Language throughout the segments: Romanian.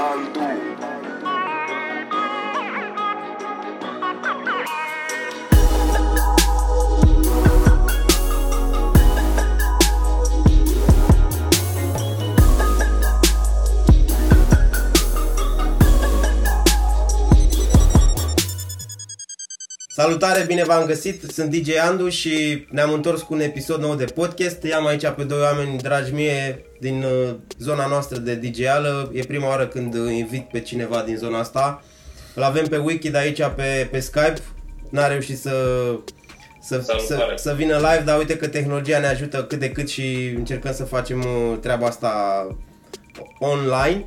Andu Salutare, bine v-am găsit, sunt DJ Andu și ne-am întors cu un episod nou de podcast. I-am aici pe doi oameni dragi mie din uh, zona noastră de DJ-ală. E prima oară când invit pe cineva din zona asta. Îl avem pe Wiki de aici pe, pe Skype. N-a reușit să, să, să, să vină live, dar uite că tehnologia ne ajută cât de cât și încercăm să facem uh, treaba asta online.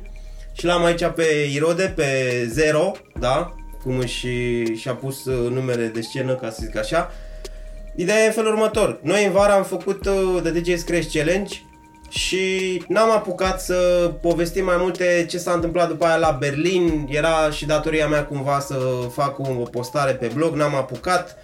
Și l-am aici pe Irode, pe Zero, da? Cum își și-a pus uh, numele de scenă, ca să zic așa. Ideea e în felul următor. Noi în vara am făcut uh, The DJ Scratch Challenge și n-am apucat să povestim mai multe ce s-a întâmplat după aia la Berlin. Era și datoria mea cumva să fac o postare pe blog, n-am apucat.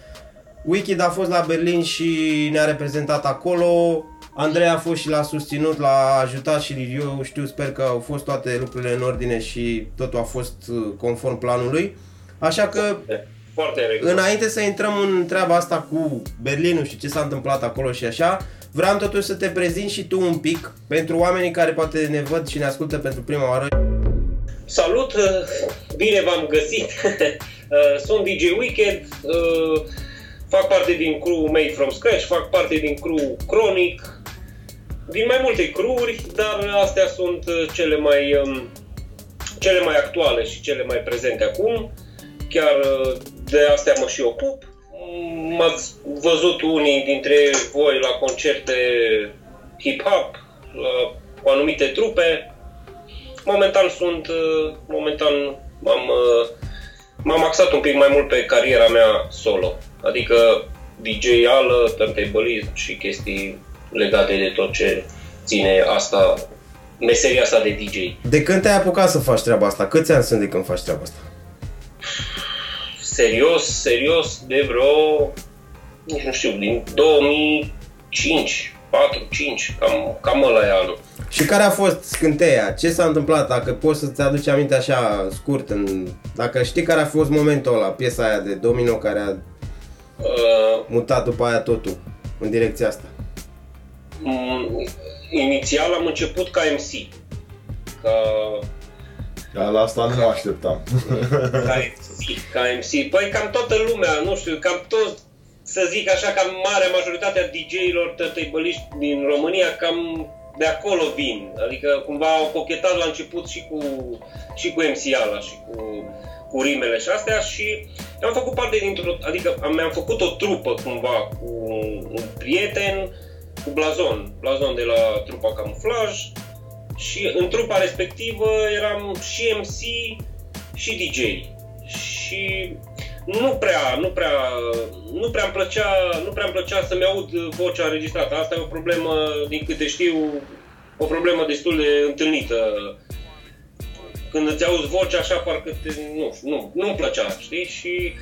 Wikid a fost la Berlin și ne-a reprezentat acolo. Andrei a fost și l-a susținut, l-a ajutat și eu știu, sper că au fost toate lucrurile în ordine și totul a fost uh, conform planului. Așa că, foarte înainte să intrăm în treaba asta cu Berlinul și ce s-a întâmplat acolo și așa, vreau totuși să te prezint și tu un pic pentru oamenii care poate ne văd și ne ascultă pentru prima oară. Salut, uh, bine v-am găsit, uh, sunt DJ Wicked, uh, fac parte din crew Made From Scratch, fac parte din crew Chronic, din mai multe crew-uri, dar astea sunt cele mai, um, cele mai actuale și cele mai prezente acum chiar uh, de astea mă și ocup. M-ați văzut unii dintre voi la concerte hip-hop, la, cu anumite trupe. Momentan sunt, uh, momentan m-am, uh, m-am axat un pic mai mult pe cariera mea solo. Adică DJ-ală, turntablism și chestii legate de tot ce ține asta, meseria asta de DJ. De când te-ai apucat să faci treaba asta? Câți ani sunt de când faci treaba asta? Serios, serios, de vreo, nici nu știu, din 2005, 4, 5, cam, cam ăla e anul. Și care a fost scânteia? Ce s-a întâmplat? Dacă poți să-ți aduci aminte așa scurt, în... dacă știi care a fost momentul ăla, piesa aia de domino care a uh, mutat după aia totul în direcția asta. Um, inițial am început ca MC. Ca dar la asta nu așteptam. Ca MC, ca MC. Păi cam toată lumea, nu știu, cam toți, să zic așa, cam marea majoritatea DJ-ilor tătăibăliști din România, cam de acolo vin. Adică cumva au cochetat la început și cu, și cu MC-ala și cu, cu rimele și astea și am făcut parte dintr-o, adică am, mi-am făcut o trupă cumva cu un prieten, cu Blazon, Blazon de la trupa Camuflaj, și în trupa respectivă eram și MC și DJ. Și nu prea, nu prea, nu prea îmi plăcea, nu prea îmi plăcea să-mi aud vocea înregistrată. Asta e o problemă, din câte știu, o problemă destul de întâlnită. Când îți auzi vocea așa, parcă te, nu, nu, nu-mi plăcea, știi? Și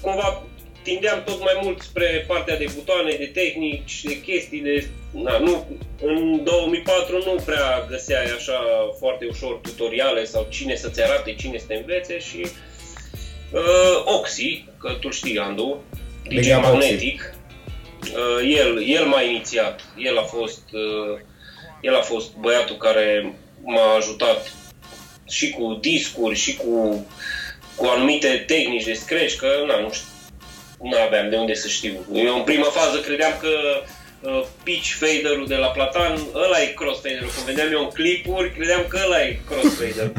cumva tindeam tot mai mult spre partea de butoane, de tehnici, de chestii, de... Na, nu, în 2004 nu prea găseai așa foarte ușor tutoriale sau cine să-ți arate, cine să te învețe și uh, Oxy, că tu știi, Andu, DJ Magnetic, uh, el, el m-a inițiat, el a fost, uh, el a fost băiatul care m-a ajutat și cu discuri și cu, cu anumite tehnici de scratch, că na, nu știu, nu aveam de unde să știu. Eu în prima fază credeam că uh, pitch fader-ul de la Platan, ăla e crossfader-ul. Când vedeam eu în clipuri, credeam că ăla e crossfader.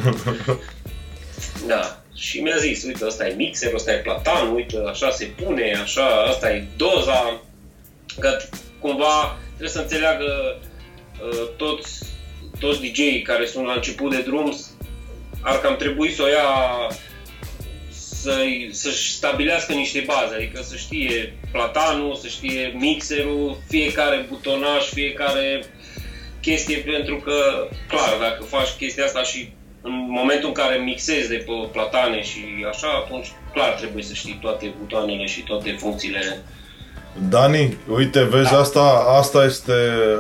da. Și mi-a zis, uite, ăsta e mixer, ăsta e platan, uite, așa se pune, așa, asta e doza. Că cumva trebuie să înțeleagă uh, toți, toți DJ-ii care sunt la început de drum ar cam trebui să o ia să, să-și stabilească niște baze, adică să știe platanul, să știe mixerul, fiecare butonaj, fiecare chestie, pentru că, clar, dacă faci chestia asta și în momentul în care mixezi de pe platane și așa, atunci clar trebuie să știi toate butoanele și toate funcțiile Dani, uite, vezi, asta, asta, este,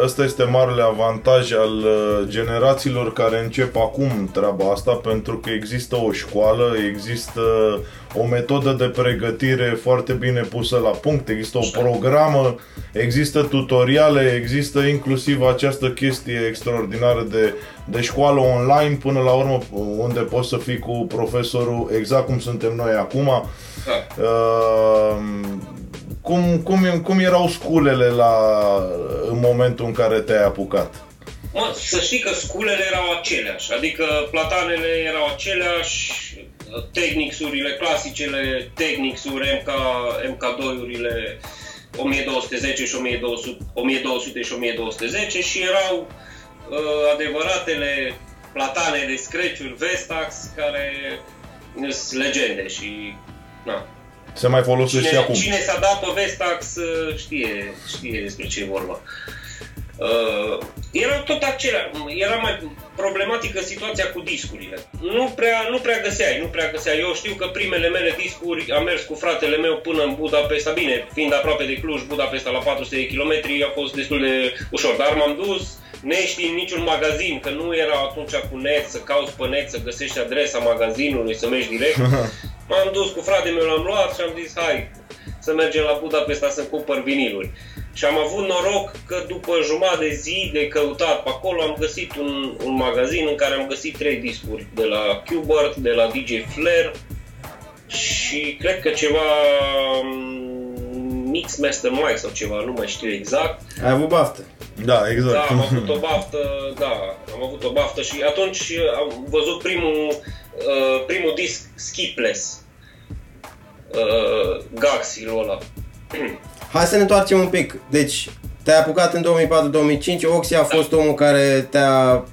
asta este marele avantaj al uh, generațiilor care încep acum treaba asta, pentru că există o școală, există o metodă de pregătire foarte bine pusă la punct, există o programă, există tutoriale, există inclusiv această chestie extraordinară de, de școală online până la urmă unde poți să fii cu profesorul exact cum suntem noi acum. Da. Uh, cum, cum, cum erau sculele la, în momentul în care te-ai apucat? Mă, să știi că sculele erau aceleași, adică platanele erau aceleași, Technics-urile, clasicele Technics-uri, MK, MK2-urile 1210 și 1200, 1200 și 1210 și erau uh, adevăratele platane de scratch Vestax care sunt legende și na, Se mai folosesc și Cine, acum. cine s-a dat pe Vestax uh, știe, știe despre ce e vorba. Uh, erau tot acelea, era mai problematică situația cu discurile. Nu prea, nu prea găseai, nu prea găseai. Eu știu că primele mele discuri am mers cu fratele meu până în Budapesta, bine, fiind aproape de Cluj, Budapesta la 400 de kilometri a fost destul de ușor, dar m-am dus neștiind niciun magazin, că nu era atunci cu net, să cauți pe net, să găsești adresa magazinului, să mergi direct. M-am dus cu fratele meu, l-am luat și am zis, hai, să mergem la Budapesta să cumpăr viniluri. Și am avut noroc că după jumătate de zi de căutat pe acolo am găsit un, un magazin în care am găsit trei discuri de la Qbert, de la DJ Flair și cred că ceva mm, Mixmaster Mike sau ceva, nu mai știu exact. Ai avut baftă. Da, exact. Da, am avut o baftă, da, am avut o baftă și atunci am văzut primul, uh, primul disc Skipless, uh, Gaxi-ul ăla. Hai să ne întoarcem un pic. Deci, te-ai apucat în 2004-2005, Oxy a fost omul care te-a...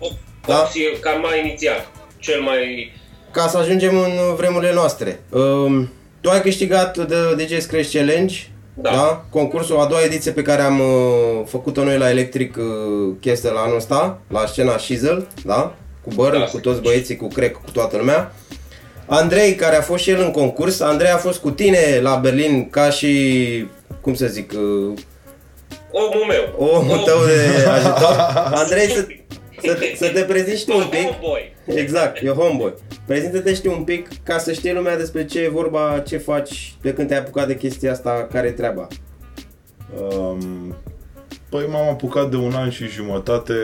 Da? Oxy e cam mai inițiat, cel mai... Ca să ajungem în vremurile noastre. Um, tu ai câștigat de DJ Scratch Challenge, Da. da? Concursul, a doua ediție pe care am uh, făcut-o noi la Electric uh, Castle anul ăsta, la scena Shizzle, da? Cu Băr, Da, cu toți băieții, cu Crack, cu toată lumea. Andrei, care a fost și el în concurs, Andrei a fost cu tine la Berlin ca și, cum să zic, uh, Omul meu. omul tău de ajutor. Andrei, să, să, să te prezinti și tu un pic. Homeboy. Exact, e homeboy. Prezintă-te și tu un pic ca să știe lumea despre ce e vorba, ce faci de când te-ai apucat de chestia asta, care e treaba. Um, păi m-am apucat de un an și jumătate.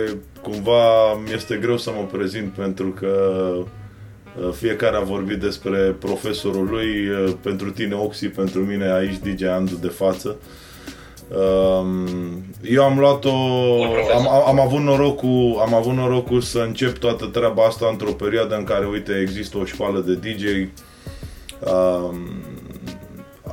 Cumva mi-este greu să mă prezint pentru că uh, fiecare a vorbit despre profesorul lui, uh, pentru tine Oxy, pentru mine aici DJ Andu de față. Um, Eu am luat-o, profesor. am, am, am avut norocul, am avut norocul să încep toată treaba asta într-o perioadă în care, uite, există o școală de DJ. Um,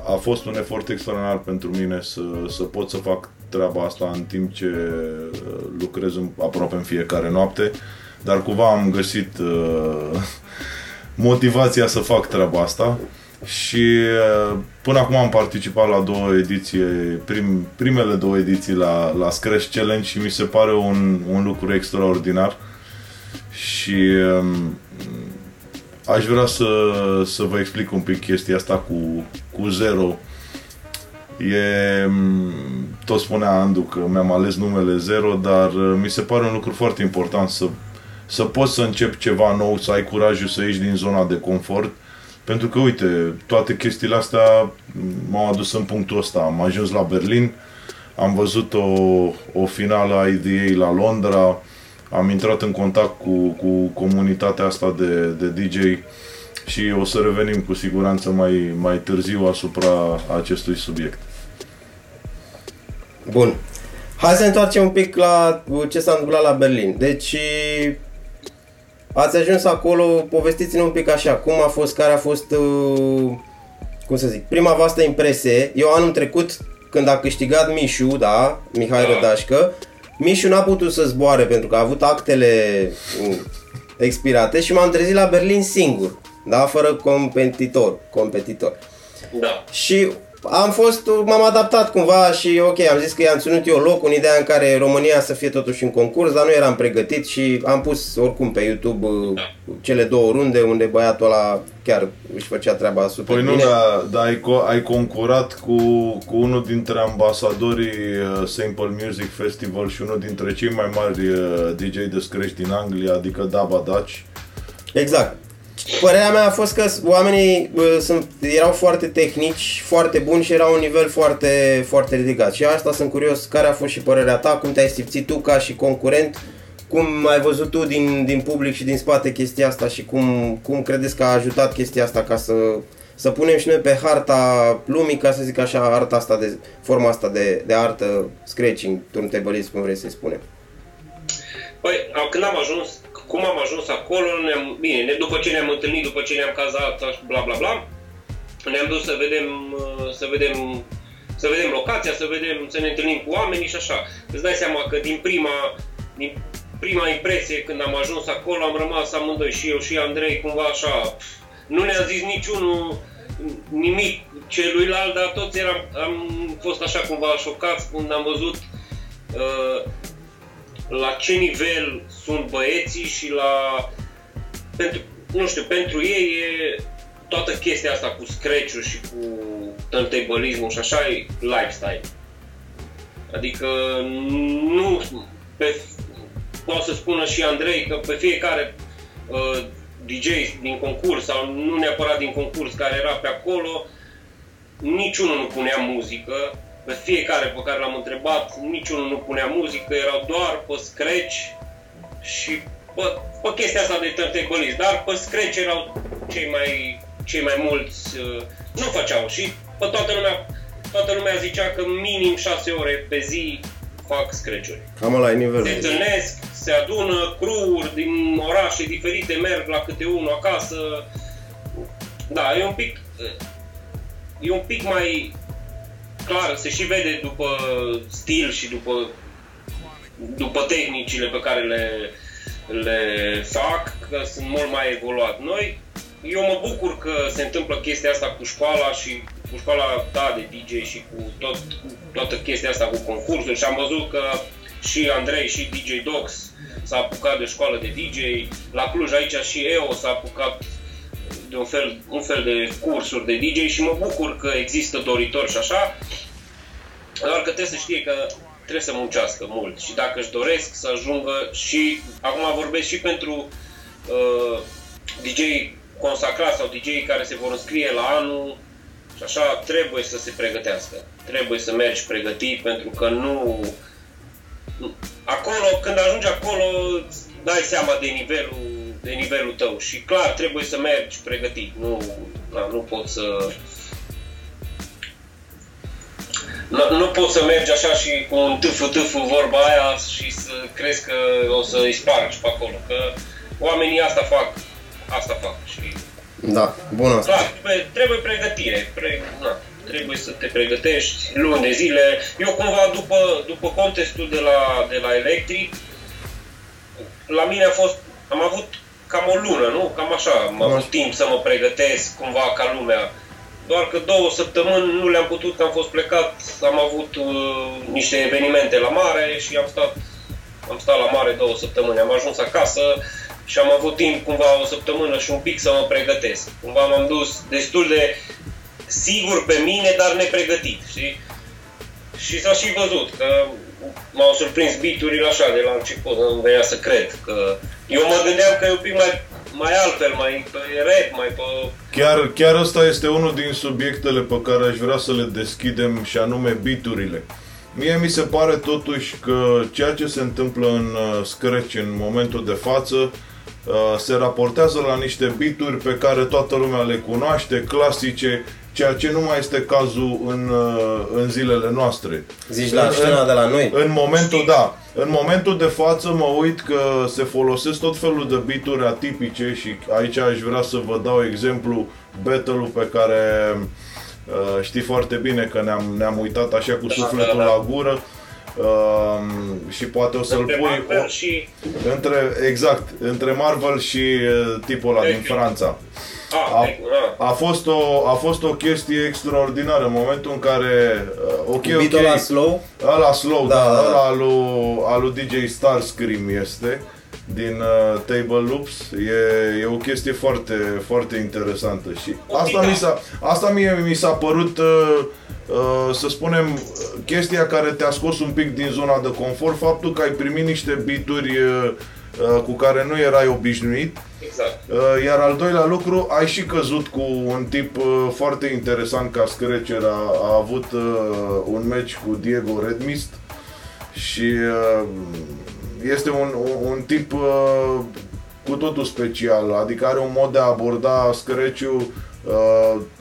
a fost un efort extraordinar pentru mine să, să pot să fac treaba asta în timp ce uh, lucrez în, aproape în fiecare noapte, dar cumva am găsit uh, motivația să fac treaba asta și uh, până acum am participat la două ediții, prim, primele două ediții la, la Scratch Challenge și mi se pare un, un lucru extraordinar și um, aș vrea să, să vă explic un pic chestia asta cu, cu zero. E, m, tot spunea Andu că mi-am ales numele Zero, dar uh, mi se pare un lucru foarte important să, să poți să începi ceva nou, să ai curajul să ieși din zona de confort. Pentru că, uite, toate chestiile astea m-au adus în punctul ăsta. Am ajuns la Berlin, am văzut o, o finală IDA la Londra, am intrat în contact cu, cu comunitatea asta de, de DJ și o să revenim cu siguranță mai, mai târziu asupra acestui subiect. Bun. Hai să ne întoarcem un pic la uh, ce s-a întâmplat la Berlin. Deci, ați ajuns acolo, povestiți-ne un pic așa, cum a fost, care a fost, uh, cum să zic, prima voastră impresie. Eu anul trecut, când a câștigat Mișu, da, Mihai Da. Rădașcă, Mișu n-a putut să zboare pentru că a avut actele uh, expirate și m-am trezit la Berlin singur, da, fără competitor, competitor. Da. Și am fost, m-am adaptat cumva și ok, am zis că i-am ținut eu loc în ideea în care România să fie totuși în concurs, dar nu eram pregătit și am pus oricum pe YouTube uh, cele două runde unde băiatul ăla chiar își făcea treaba super Păi nu, bine. dar da, ai, co- ai concurat cu, cu unul dintre ambasadorii uh, Sample Music Festival și unul dintre cei mai mari uh, DJ de scratch din Anglia, adică Daba Dutch. Exact. Părerea mea a fost că oamenii bă, sunt, erau foarte tehnici, foarte buni și erau un nivel foarte, foarte ridicat. Și asta sunt curios, care a fost și părerea ta, cum te-ai simțit tu ca și concurent, cum ai văzut tu din, din public și din spate chestia asta și cum, cum credeți că a ajutat chestia asta ca să, să punem și noi pe harta lumii, ca să zic așa, arta asta de, forma asta de, de artă, scratching, turntablism, cum vrei să-i spunem. Păi, am- când am ajuns, cum am ajuns acolo, ne-am, bine, ne- după ce ne-am întâlnit, după ce ne-am cazat, așa, bla bla bla, ne-am dus să vedem, uh, să vedem, să vedem locația, să vedem, să ne întâlnim cu oamenii și așa. Îți dai seama că din prima, din prima impresie când am ajuns acolo am rămas amândoi și eu și Andrei cumva așa, nu ne-a zis niciunul nimic celuilalt, dar toți eram, am fost așa cumva șocați când am văzut uh, la ce nivel sunt băieții și la... Pentru, nu știu, pentru ei e toată chestia asta cu scratch și cu turntablismul și așa e lifestyle. Adică nu pe, poate să spună și Andrei că pe fiecare uh, DJ din concurs sau nu neapărat din concurs care era pe acolo, niciunul nu punea muzică, pe fiecare pe care l-am întrebat, niciunul nu punea muzică, erau doar pe scratch și pe, pe chestia asta de turntablism, dar pe scratch erau cei mai, cei mai mulți, uh, nu făceau și pe toată lumea, toată lumea zicea că minim 6 ore pe zi fac scratch-uri. Cam ăla e nivelul. Se întâlnesc, se adună crew-uri din orașe diferite, merg la câte unul acasă. Da, e un pic, e un pic mai clar, se și vede după stil și după, după tehnicile pe care le, le fac, că sunt mult mai evoluat. Noi, eu mă bucur că se întâmplă chestia asta cu școala și cu școala ta de DJ și cu tot, toată chestia asta cu concursul și am văzut că și Andrei și DJ Dox s-a apucat de școală de DJ, la Cluj aici și EO s-a apucat de un fel, un fel de cursuri de DJ și mă bucur că există doritori și așa, doar că trebuie să știe că trebuie să muncească mult și dacă își doresc să ajungă și, acum vorbesc și pentru uh, DJ consacrați sau DJ care se vor înscrie la anul și așa, trebuie să se pregătească. Trebuie să mergi pregătit pentru că nu... Acolo, când ajungi acolo, îți dai seama de nivelul, de nivelul tău și clar, trebuie să mergi pregătit. Nu, na, nu poți să... Nu, nu poți să mergi așa și cu un tâfu tâfu vorba aia și să crezi că o să îi spargi pe acolo, că oamenii asta fac, asta fac și Da, bun asta. Clar, trebuie, trebuie pregătire. Pre, na, trebuie să te pregătești luni de zile. Eu cumva după, după contestul de la, de la Electric, la mine a fost, am avut cam o lună, nu? Cam așa, am avut timp să mă pregătesc cumva ca lumea. Doar că două săptămâni nu le-am putut, că am fost plecat, am avut uh, niște evenimente la mare și am stat, am stat la mare două săptămâni. Am ajuns acasă și am avut timp cumva o săptămână și un pic să mă pregătesc. Cumva m-am dus destul de sigur pe mine, dar nepregătit, știi? Și s-a și văzut că m-au surprins beaturile așa de la început, nu venea să cred că... Eu mă gândeam că e un pic mai, mai altfel, mai pe rap, mai pe... Chiar, chiar ăsta este unul din subiectele pe care aș vrea să le deschidem și anume biturile. Mie mi se pare totuși că ceea ce se întâmplă în uh, Scratch în momentul de față uh, se raportează la niște bituri pe care toată lumea le cunoaște, clasice, ceea ce nu mai este cazul în, uh, în zilele noastre. Zici la În- scena de la noi? în momentul, da, în momentul de față mă uit că se folosesc tot felul de bituri atipice și aici aș vrea să vă dau exemplu battle-ul pe care uh, știi foarte bine că ne-am, ne-am uitat așa cu sufletul da, da. la gură uh, și poate o să-l Între pui Marvel o, și... între, exact, între Marvel și uh, tipul ăla din Exact. Franța. Ah, A, a, a. a, fost o, a fost o chestie extraordinară în momentul în care, uh, ok, Beatul ok, ăla slow, ăla slow, Da, da, da, da, da. ăla lui, al lui DJ Starscream este, din uh, Table Loops, e, e o chestie foarte, foarte interesantă și asta, da. mi s-a, asta mie mi s-a părut, uh, uh, să spunem, chestia care te-a scos un pic din zona de confort, faptul că ai primit niște bituri uh, uh, cu care nu erai obișnuit, Exact. Uh, Iar al doilea lucru, ai și căzut cu un tip uh, foarte interesant ca screcer. A, a avut uh, un match cu Diego Redmist și uh, este un, un, un tip uh, cu totul special, adică are un mod de a aborda screciul uh, ne-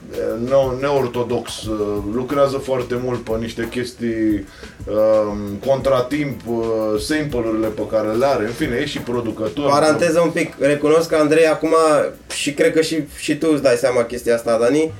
neortodox. Uh, lucrează foarte mult pe niște chestii uh, contratimp, uh, sample-urile pe care le are, în fine, e și producător. Paranteză un pic, recunosc că Andrei acum, și cred că și, și tu îți dai seama chestia asta, Dani, e,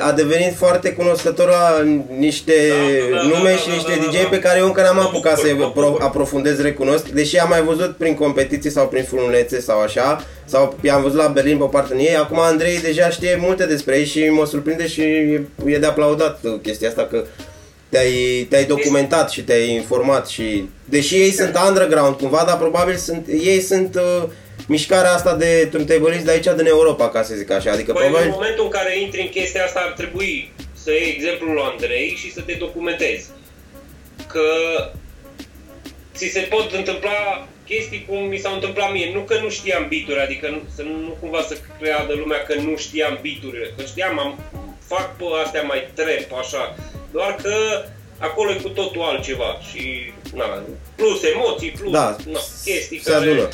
a devenit foarte cunoscător la niște Da, da, da, nume da, și da, niște da, da, DJ da. pe care eu încă n-am Mă apucat bucur, să mă pro, bucur. aprofundez, recunosc, deși am mai văzut prin competiții sau prin filmulețe sau așa, sau i-am văzut la Berlin pe o parte din ei, acum Andrei deja știe multe despre ei și mă surprinde și e- e de aplaudat uh, chestia asta că te-ai, te-ai documentat și te-ai informat și deși ei sunt underground cumva, dar probabil sunt, ei sunt uh, mișcarea asta de turntabliști de aici din Europa, ca să zic așa, adică Păi în probabil... momentul în care intri în chestia asta ar trebui să iei exemplul lui Andrei și să te documentezi. Că ți se pot întâmpla chestii cum mi s-au întâmplat mie. Nu că nu știam bituri, adică nu, să nu cumva să creadă lumea că nu știam biturile. Că știam, am, fac pe astea mai trep, așa. Doar că acolo e cu totul altceva și na, plus emoții, plus Da, na, chestii se care... adună.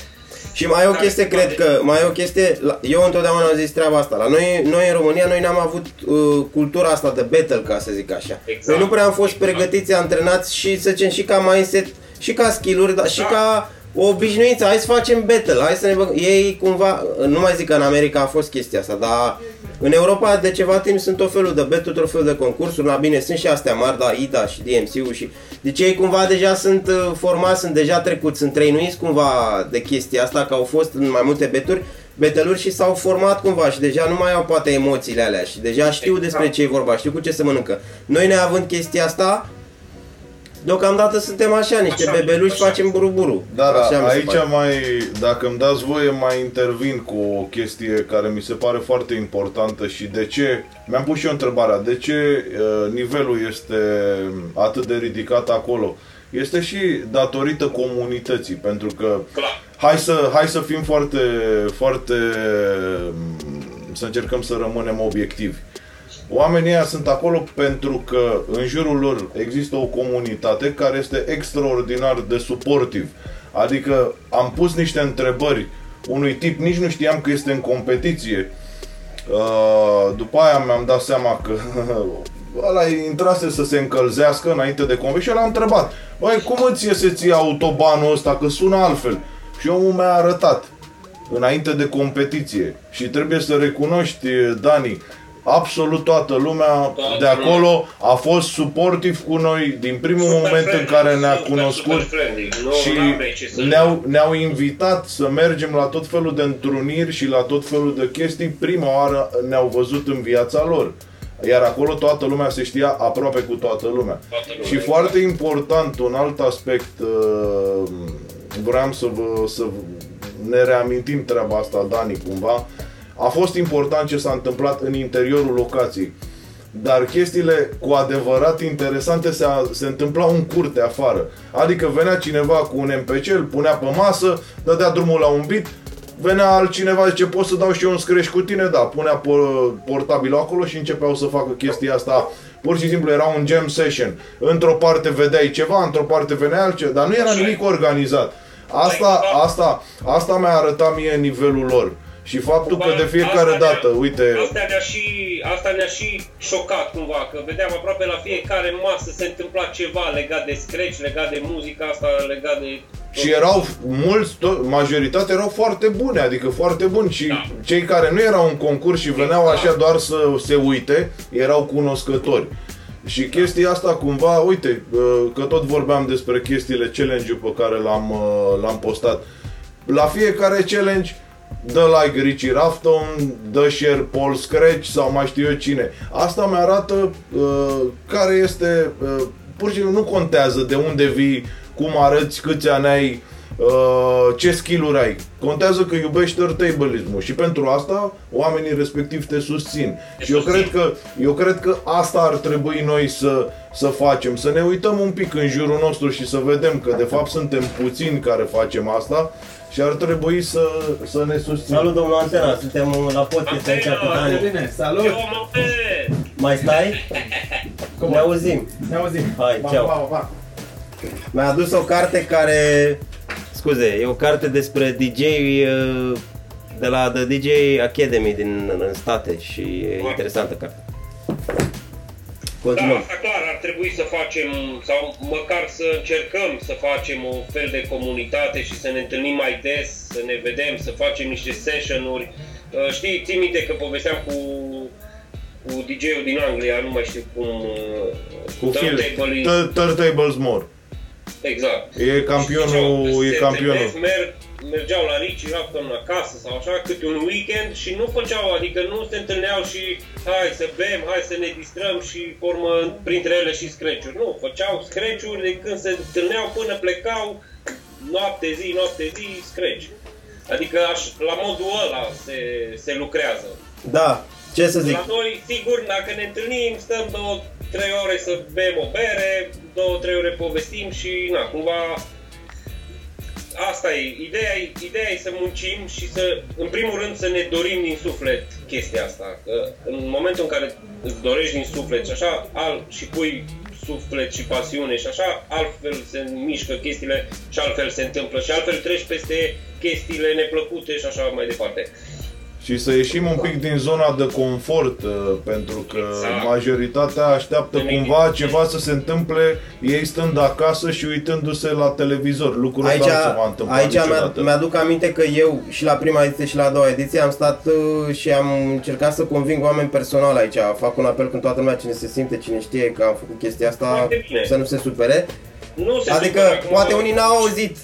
Și mai e o care chestie, se cred poate- că, mai e o chestie, la- eu întotdeauna am zis treaba asta, la noi, noi în România, noi n-am avut uh, cultura asta de battle, ca să zic așa. Exact. Noi nu prea am fost Exact. pregătiți, antrenați și, să zicem, și ca mindset, și ca skill-uri, dar și Da. ca o obișnuință, hai să facem battle, hai să ne băgăm. Ei cumva, nu mai zic că în America a fost chestia asta, dar în Europa de ceva timp sunt tot felul de battle, tot felul de concursuri, la bine, sunt și astea mari, da, IDA și DMC-ul și... Deci ei cumva deja sunt uh, formați, sunt deja trecuți, sunt trăinuiți cumva de chestia asta, că au fost în mai multe beturi, beteluri și s-au format cumva și deja nu mai au poate emoțiile alea și deja știu Exact. despre ce e vorba, știu cu ce se mănâncă. Noi neavând chestia asta, deocamdată suntem așa, niște Așa, bebeluși, așa. facem buruburu. Da, așa da, mi se aici pare. mai, dacă îmi dați voie, mai intervin cu o chestie care mi se pare foarte importantă și de ce, mi-am pus și eu întrebarea, de ce uh, nivelul este atât de ridicat acolo? Este și datorită comunității, pentru că Clar. hai să, hai să fim foarte, foarte, să încercăm să rămânem obiectivi. Oamenii ăia sunt acolo pentru că în jurul lor există o comunitate care este extraordinar de suportiv. Adică am pus niște întrebări unui tip, nici nu știam că este în competiție. Uh, După aia mi-am dat seama că ăla intrase să se încălzească înainte de competiție și l-am întrebat Băi, cum îți iese ție autobanul ăsta, că sună altfel? Și omul mi-a arătat înainte de competiție. Și trebuie să recunoști, Dani, absolut toată lumea Toată de acolo a fost suportiv cu noi din primul Super moment în friendly, care ne-a super, cunoscut super friendly. Nu, și n-aveai ce să- ne-au, ne-au invitat să mergem la tot felul de întruniri și la tot felul de chestii. Prima oară ne-au văzut în viața lor. Iar acolo toată lumea se știa aproape cu toată lumea. Toată lumea, și exact. foarte important, un alt aspect, uh, vreau să, vă, să ne reamintim treaba asta, Dani, cumva. A fost important ce s-a întâmplat în interiorul locației. Dar chestiile cu adevărat interesante se, se întâmplau în curte afară. Adică venea cineva cu un MPC, îl punea pe masă, dădea drumul la un beat, venea altcineva, zice, pot să dau și eu un scratch cu tine? Da, punea por- portabilul acolo și începeau să facă chestia asta. Pur și simplu era un jam session. Într-o parte vedeai ceva, într-o parte venea altceva, dar nu era Așa e. nimic organizat. Asta, Exact. asta, asta mi-a arătat mie nivelul lor. Și faptul că Cumva, de fiecare asta dată, ne-a- uite, Asta ne-a și, asta ne-a și șocat cumva, că vedeam aproape la fiecare masă se întâmpla ceva legat de scratch, legat de muzica asta, legat de... Și erau mulți, to- majoritatea erau foarte bune, adică foarte buni și Da. cei care nu erau în concurs și veneau așa doar să se uite, erau cunoscători. Și chestia asta cumva, uite, uh, că tot vorbeam despre chestiile challenge-ul pe care l-am, uh, l-am postat. La fiecare challenge dă like Richie Rafton, dă share Paul Scratch sau mai știu eu cine. Asta mi arată uh, care este, uh, pur și simplu nu contează de unde vii, cum arăți, câți ani ai, uh, ce skill-uri ai. Contează că iubești turntablismul și pentru asta oamenii respectiv te susțin. Și eu cred că, eu cred că asta ar trebui noi să, să facem, să ne uităm un pic în jurul nostru și să vedem că de fapt suntem puțini care facem asta și ar trebui să, să ne susținem. Salut domnul Antena, suntem la podcast aici Antena, cu Dani. Bine, salut! Eu mă pe... Mai stai? Cum Ne auzim. Ne auzim. Hai, Pa, ceau. Pa, pa, pa. Mi-a adus o carte care... Scuze, e o carte despre DJ uh, de la The DJ Academy din în state și e interesantă carte. Da, Continuăm. asta clar, ar trebui să facem, sau măcar să încercăm să facem un fel de comunitate și să ne întâlnim mai des, să ne vedem, să facem niște session-uri. Uh, Știi, ții minte că povesteam cu, cu DJ-ul din Anglia, nu mai știu cum... uh, Cu Phil, Turntable-ii- Tur- Turntables More. Exact. E campionul, Ziceau, e se campionul. întâlnesc, Merg, mergeau la Ricci Rapton acasă sau așa, câte un weekend și nu făceau, adică nu se întâlneau și hai să bem, hai să ne distrăm și formă printre ele și screciuri. Nu, făceau screciuri de când se întâlneau până plecau, noapte zi, noapte zi, screci. Adică aș, la modul ăla se, se lucrează. Da, ce să zic? La noi, sigur, dacă ne întâlnim, stăm două, trei ore să bem o bere, două, trei ore povestim și, na, cumva, asta e. Ideea, e, ideea e să muncim și să, în primul rând, să ne dorim din suflet chestia asta. Că în momentul în care îți dorești din suflet și așa, al, și pui suflet și pasiune și așa, altfel se mișcă chestiile și altfel se întâmplă și altfel treci peste chestiile neplăcute și așa mai departe. Și să ieșim un pic din zona de confort, uh, pentru că Exact. majoritatea așteaptă Nimic. cumva ceva să se întâmple ei stând acasă și uitându-se la televizor. Lucrul Aici, ăsta nu se va întâmpla aici mi-a- niciodată. mi-aduc aminte că eu și la prima ediție și la a doua ediție am stat uh, și am încercat să conving oameni personal aici. Fac un apel când toată lumea cine se simte, cine știe că am făcut chestia asta, Foarte bine. să nu se supere. Nu se Adică supără acum, poate unii n-au auzit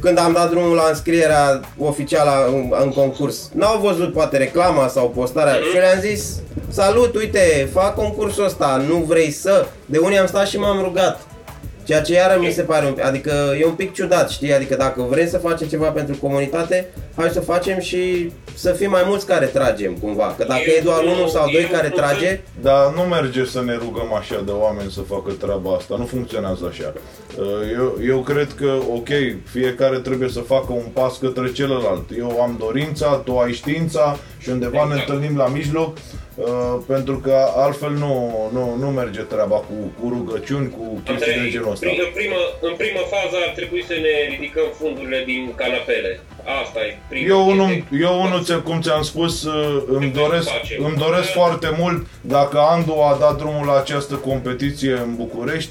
când am dat drumul la înscrierea oficială în, în concurs. N-au văzut poate reclama sau postarea Mhm. și eu le-am zis Salut, uite, fac concursul ăsta, nu vrei să? De unii am stat și m-am rugat. Ceea ce iară mi se pare un pic, adică e un pic ciudat, știi? Adică dacă vrem să facem ceva pentru comunitate, hai să facem și să fim mai mulți care tragem cumva. Că dacă Eu e doar nu- unul sau doi eu care nu trage, Dar nu merge să ne rugăm așa de oameni să facă treaba asta, nu funcționează așa. Uh, Eu, eu cred că, ok, fiecare trebuie să facă un pas către celălalt. Eu am dorința, tu ai știința și undeva ne Exact. întâlnim la mijloc, uh, pentru că altfel nu, nu, nu merge treaba cu, cu rugăciuni, cu chestii de Andrei, genul ăsta. prim- în, primă, în primă fază ar trebui să ne ridicăm fundurile din canapele. Asta e prima Eu unul, chestie. eu unul ți- cum ți-am spus, uh, îmi Trebuie doresc, să facem. îmi doresc foarte mult dacă Andu a dat drumul la această competiție în București.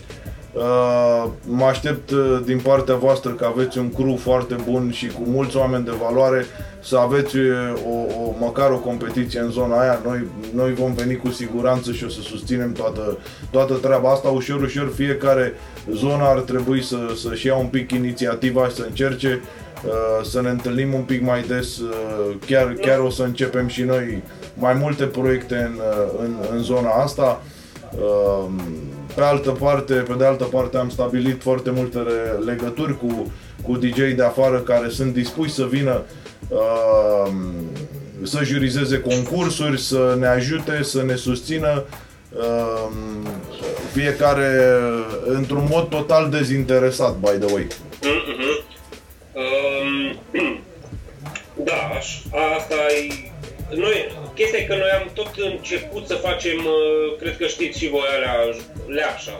Uh, Mă aștept uh, din partea voastră că aveți un crew foarte bun și cu mulți oameni de valoare să aveți uh, o, o, măcar o competiție în zona aia. Noi, noi vom veni cu siguranță și o să susținem toată, toată treaba asta. Ușor, ușor, fiecare zonă ar trebui să, să-și ia un pic inițiativa și să încerce Uh, să ne întâlnim un pic mai des, uh, chiar, chiar o să începem și noi mai multe proiecte în, uh, în, în zona asta. Uh, Pe altă parte, pe de altă parte am stabilit foarte multe re- legături cu, cu DJ de afară care sunt dispuși să vină uh, să jurizeze concursuri, să ne ajute, să ne susțină uh, fiecare într-un mod total dezinteresat, by the way. Mhm. Um, da, aș, asta e... Noi, chestia e că noi am tot început să facem, uh, cred că știți și voi alea, leapșa.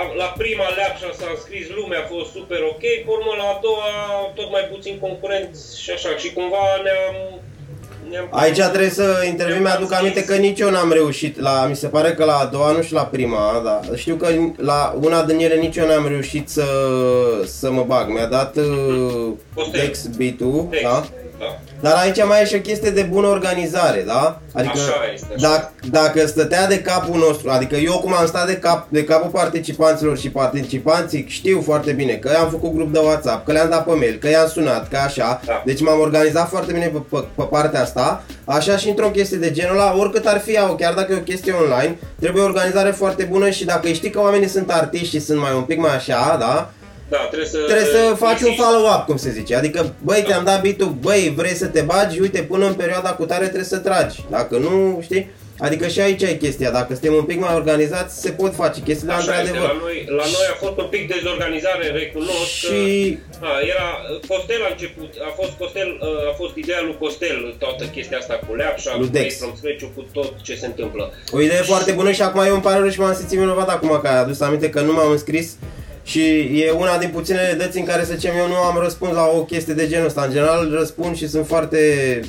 Am- La prima leapșa s-a înscris lumea, a fost super ok, pe urmă la a doua tot mai puțin concurenți și așa, și cumva ne-am... ne-am Aici trebuie să intervin, mi-aduc aminte că nici eu n-am reușit, la, mi se pare că la a doua, nu și la prima, da. Știu că la una din ele nici eu n-am reușit să, să mă bag. Mi-a dat uh, Costel. Dex beat-ul, Text, da? Da. Dar aici mai e și o chestie de bună organizare, da? Adică Așa este, așa. Dacă, dacă stătea de capul nostru, adică eu cum am stat de, cap, de capul participanților și participanții știu foarte bine că am făcut grup de WhatsApp, că le-am dat pe mail, că i-am sunat, că așa. Da. Deci m-am organizat foarte bine pe, pe, pe partea asta. Așa și într-o chestie de genul ăla, oricât ar fi ea, chiar dacă e o chestie online, trebuie o organizare foarte bună și dacă știi că oamenii sunt artiști și sunt mai un pic mai așa, da? Da, trebuie să... Trebuie să faci un insisti. follow-up, cum se zice. Adică, băi, te-am dat beat băi, vrei să te bagi, uite, până în perioada cu tare trebuie să tragi. Dacă nu, știi? Adică și aici e chestia, dacă suntem un pic mai organizați, se pot face chestiile Așa este, într-adevăr. la noi, la noi a fost un pic dezorganizare, recunosc Și că... A, era, Costel a început, a fost Costel, uh, a fost ideea lui Costel, toată chestia asta cu leapșa, Lui cu Dex. Face from scratch cu tot ce se întâmplă. o idee foarte bună și acum eu îmi pare rău și m-am simțit vinovat acum că ai adus aminte că nu m-am înscris și e una din puținele dăți în care, să zicem, eu nu am răspuns la o chestie de genul ăsta. În general răspund și sunt foarte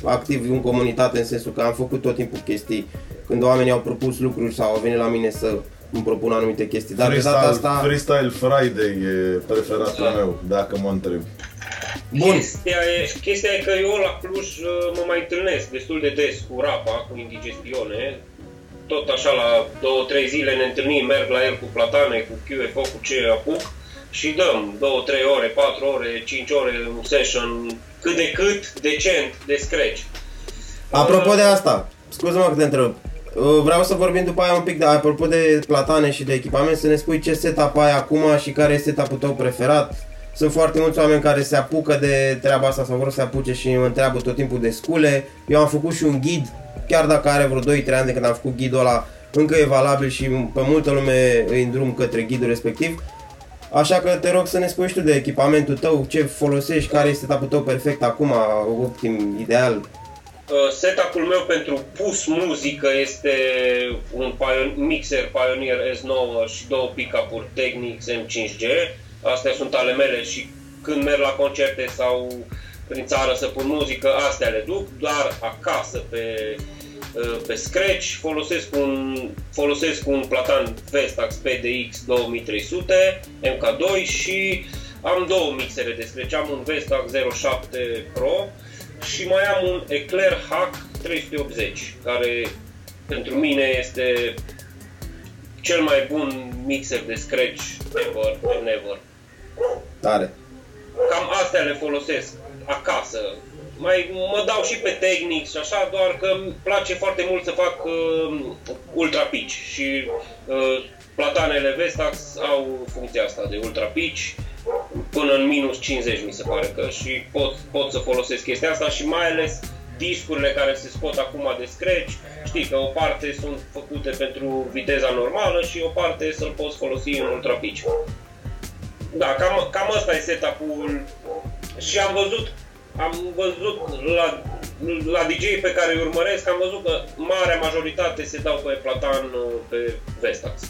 activ în comunitate, în sensul că am făcut tot timpul chestii când oamenii au propus lucruri sau au venit la mine să îmi propun anumite chestii. Dar de data Freestyle, asta... Freestyle Friday e preferatul Da. meu, dacă mă întreb. Bun. Chestia e, chestia e că eu la Cluj uh, mă mai întâlnesc destul de des cu Rapa, cu Indigestione. Tot așa la două, trei zile ne întâlnim, merg la el cu platane, cu QFO, cu ce apuc și dăm două, trei ore, patru ore, cinci ore un session cât de cât decent de scratch. Apropo de asta, scuze-mă că te întreb. Uh, Vreau să vorbim după aia un pic de, apropo de platane și de echipament, să ne spui ce setup ai acum și care este setup-ul tău preferat. Sunt foarte mulți oameni care se apucă de treaba asta sau vor să se apuce și mă întreabă tot timpul de scule. Eu am făcut și un ghid, chiar dacă are vreo 2-3 ani de când am făcut ghidul ăla, încă e valabil și pe multă lume îi îndrum către ghidul respectiv. Așa că te rog să ne spui și tu de echipamentul tău, ce folosești, care este setup-ul tău perfect acum, optim, ideal. Uh, Setup-ul meu pentru pus muzică este un Pion- mixer Pioneer S9 și două pick-up-uri Technics M5G. Astea sunt ale mele și când merg la concerte sau prin țară să pun muzică, astea le duc, dar acasă pe, uh, pe Scratch folosesc un, folosesc un platan Vestax PDX 2300 MK2 și am două mixere de Scratch. Am un Vestax 07 Pro și mai am un Eclair Hack 380, care pentru mine este cel mai bun mixer de scratch ever and ever. Tare. Cam astea le folosesc acasă. Mai mă dau și pe Technics și așa, doar că îmi place foarte mult să fac uh, ultra pitch și uh, platanele Vestax au funcția asta de ultra pitch până în minus 50 mi se pare că și pot, pot să folosesc chestia asta și mai ales discurile care se scot acum de scratch, știi că o parte sunt făcute pentru viteza normală și o parte să-l poți folosi în ultra pitch. Da, cam, cam asta e setup-ul și am văzut am văzut la, la DJ pe care îi urmăresc, am văzut că marea majoritate se dau pe platan pe Vestax.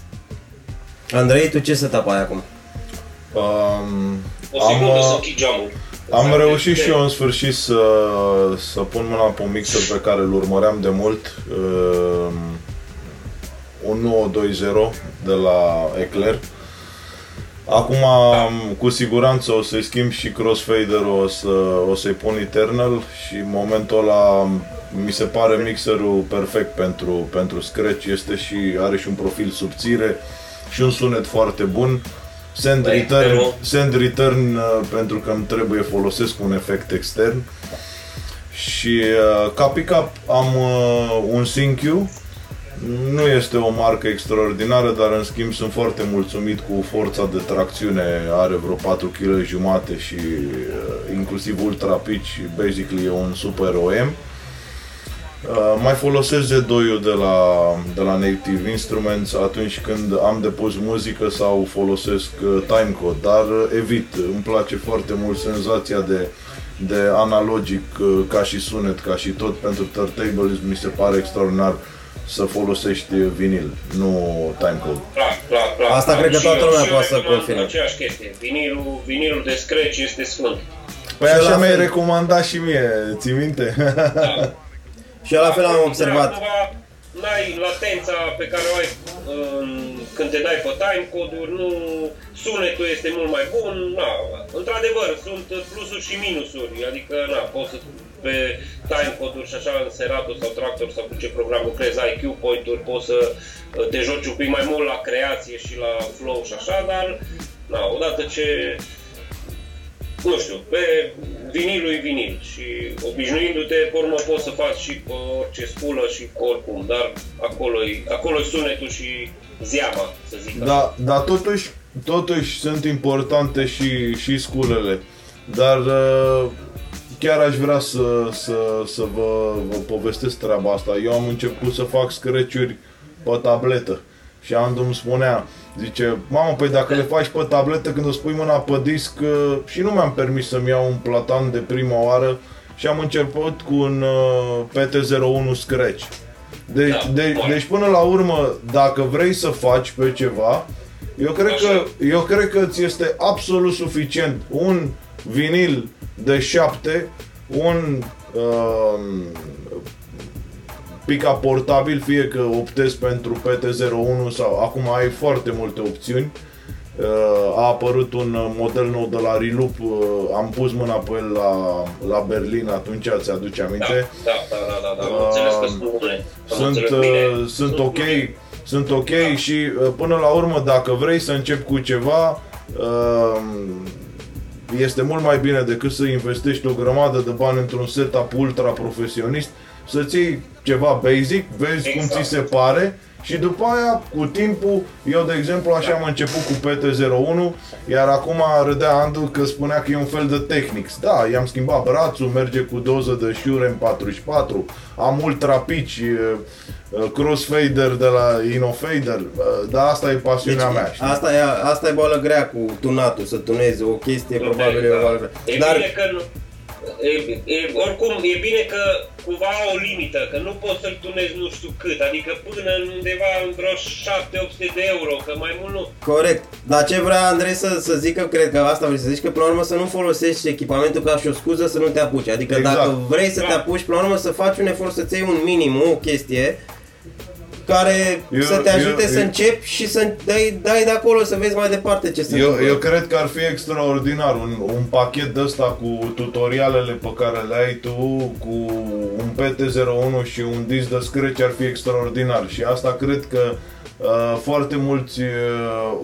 Andrei, tu ce setup ai acum? Um, O secundă am, să uh, închid geamul. Am reușit și eu în sfârșit să, să pun mâna pe un mixer pe care îl urmăream de mult. Uh, un 920 de la Eclair. Acum am- cu siguranță o să-i schimb și crossfader o, să, o să-i pun Eternal și în momentul ăla mi se pare mixerul perfect pentru, pentru Scratch. Este și, are și un profil subțire și un sunet foarte bun. Send Da, return, Eternal. send return uh, pentru că îmi trebuie folosesc un efect extern. Și uh, ca pick-up am uh, un SyncQ nu este o marcă extraordinară, dar în schimb sunt foarte mulțumit cu forța de tracțiune, are vreo 4 kg jumate și uh, inclusiv ultra pitch, basically e un super OM. Uh, mai folosesc Z2-ul de la, de la Native Instruments atunci când am depus muzică sau folosesc uh, timecode, dar uh, evit, îmi place foarte mult senzația de, de analogic uh, ca și sunet, ca și tot pentru turntablism mi se pare extraordinar să folosești vinil, nu timecode. Clar, clar, clar. Asta clar. cred că Și toată eu- lumea și eu poate să recomand confirme. Aceeași chestie. Vinilul, vinilul de scratch este sfânt. Păi Și așa la mi-ai fel. recomandat și mie, ții minte? Da. Și eu la fel am observat. Acum, n-ai latența pe care o ai um, când te dai pe timecode-uri, nu, sunetul este mult mai bun, na, într-adevăr, sunt plusuri și minusuri, adică, na, poți să pe timecode-uri și așa în Serato sau Tractor sau cu ce program lucrezi, ai cue point-uri, poți să uh, te joci un pic mai mult la creație și la flow și așa, dar, na, odată ce nu știu, pe vinilul e vinil și obișnuindu-te, pe urmă poți să faci și pe orice spulă și pe oricum, dar acolo e, acolo sunetul și zeama, să zic Da, așa. dar totuși, totuși sunt importante și, și sculele, dar uh, chiar aș vrea să, să, să vă, vă povestesc treaba asta. Eu am început să fac screciuri pe tabletă și Andu îmi spunea, Zice, mamă, păi dacă le faci pe tabletă când îți pui mâna pe disc uh, și nu mi-am permis să-mi iau un platan de prima oară și am început cu un uh, PT01 Scratch. Deci, da, de, deci până la urmă, dacă vrei să faci pe ceva, eu cred, că, eu cred că ți este absolut suficient un vinil de 7, un uh, pica portabil, fie că optezi pentru PT01 sau acum ai foarte multe opțiuni. Uh, a apărut un model nou de la Reloop, uh, am pus mâna pe el la, la Berlin atunci, ți aduce aminte? Da, da, da, da, da, da. înțeles că sunt bune. Sunt, uh, sunt ok, sunt ok da. și până la urmă dacă vrei să începi cu ceva, este mult mai bine decât să investești o grămadă de bani într-un setup ultra profesionist să-ți iei ceva basic, vezi exact. cum ți se pare și după aia, cu timpul, eu de exemplu așa am început cu PT01, iar acum râdea Andu că spunea că e un fel de Technics. Da, i-am schimbat brațul, merge cu doză de Shure M44, am ultra pitch, crossfader de la Inofader, dar asta e pasiunea deci, mea. Știi? Asta e, asta e boală grea cu tunatul, să tunezi o chestie, probabil e o boală grea. E Dar... bine că nu, e, e, oricum, e bine că cumva o limită, că nu poți să-l tunezi nu știu cât, adică până undeva în vreo 7-800 de euro, că mai mult nu. Corect. Dar ce vrea Andrei să, să zică, cred că asta vrei să zici, că până la urmă să nu folosești echipamentul ca și o scuză să nu te apuci. Adică exact. dacă vrei să da. te apuci, până la urmă să faci un efort să-ți iei un minim, o chestie, care eu, să te ajute eu, să eu, începi și să dai, dai de acolo să vezi mai departe ce se eu, eu cred că ar fi extraordinar un, un pachet de ăsta cu tutorialele pe care le ai tu, cu un PT01 și un disc de scratch ar fi extraordinar și asta cred că Uh, foarte mulți uh,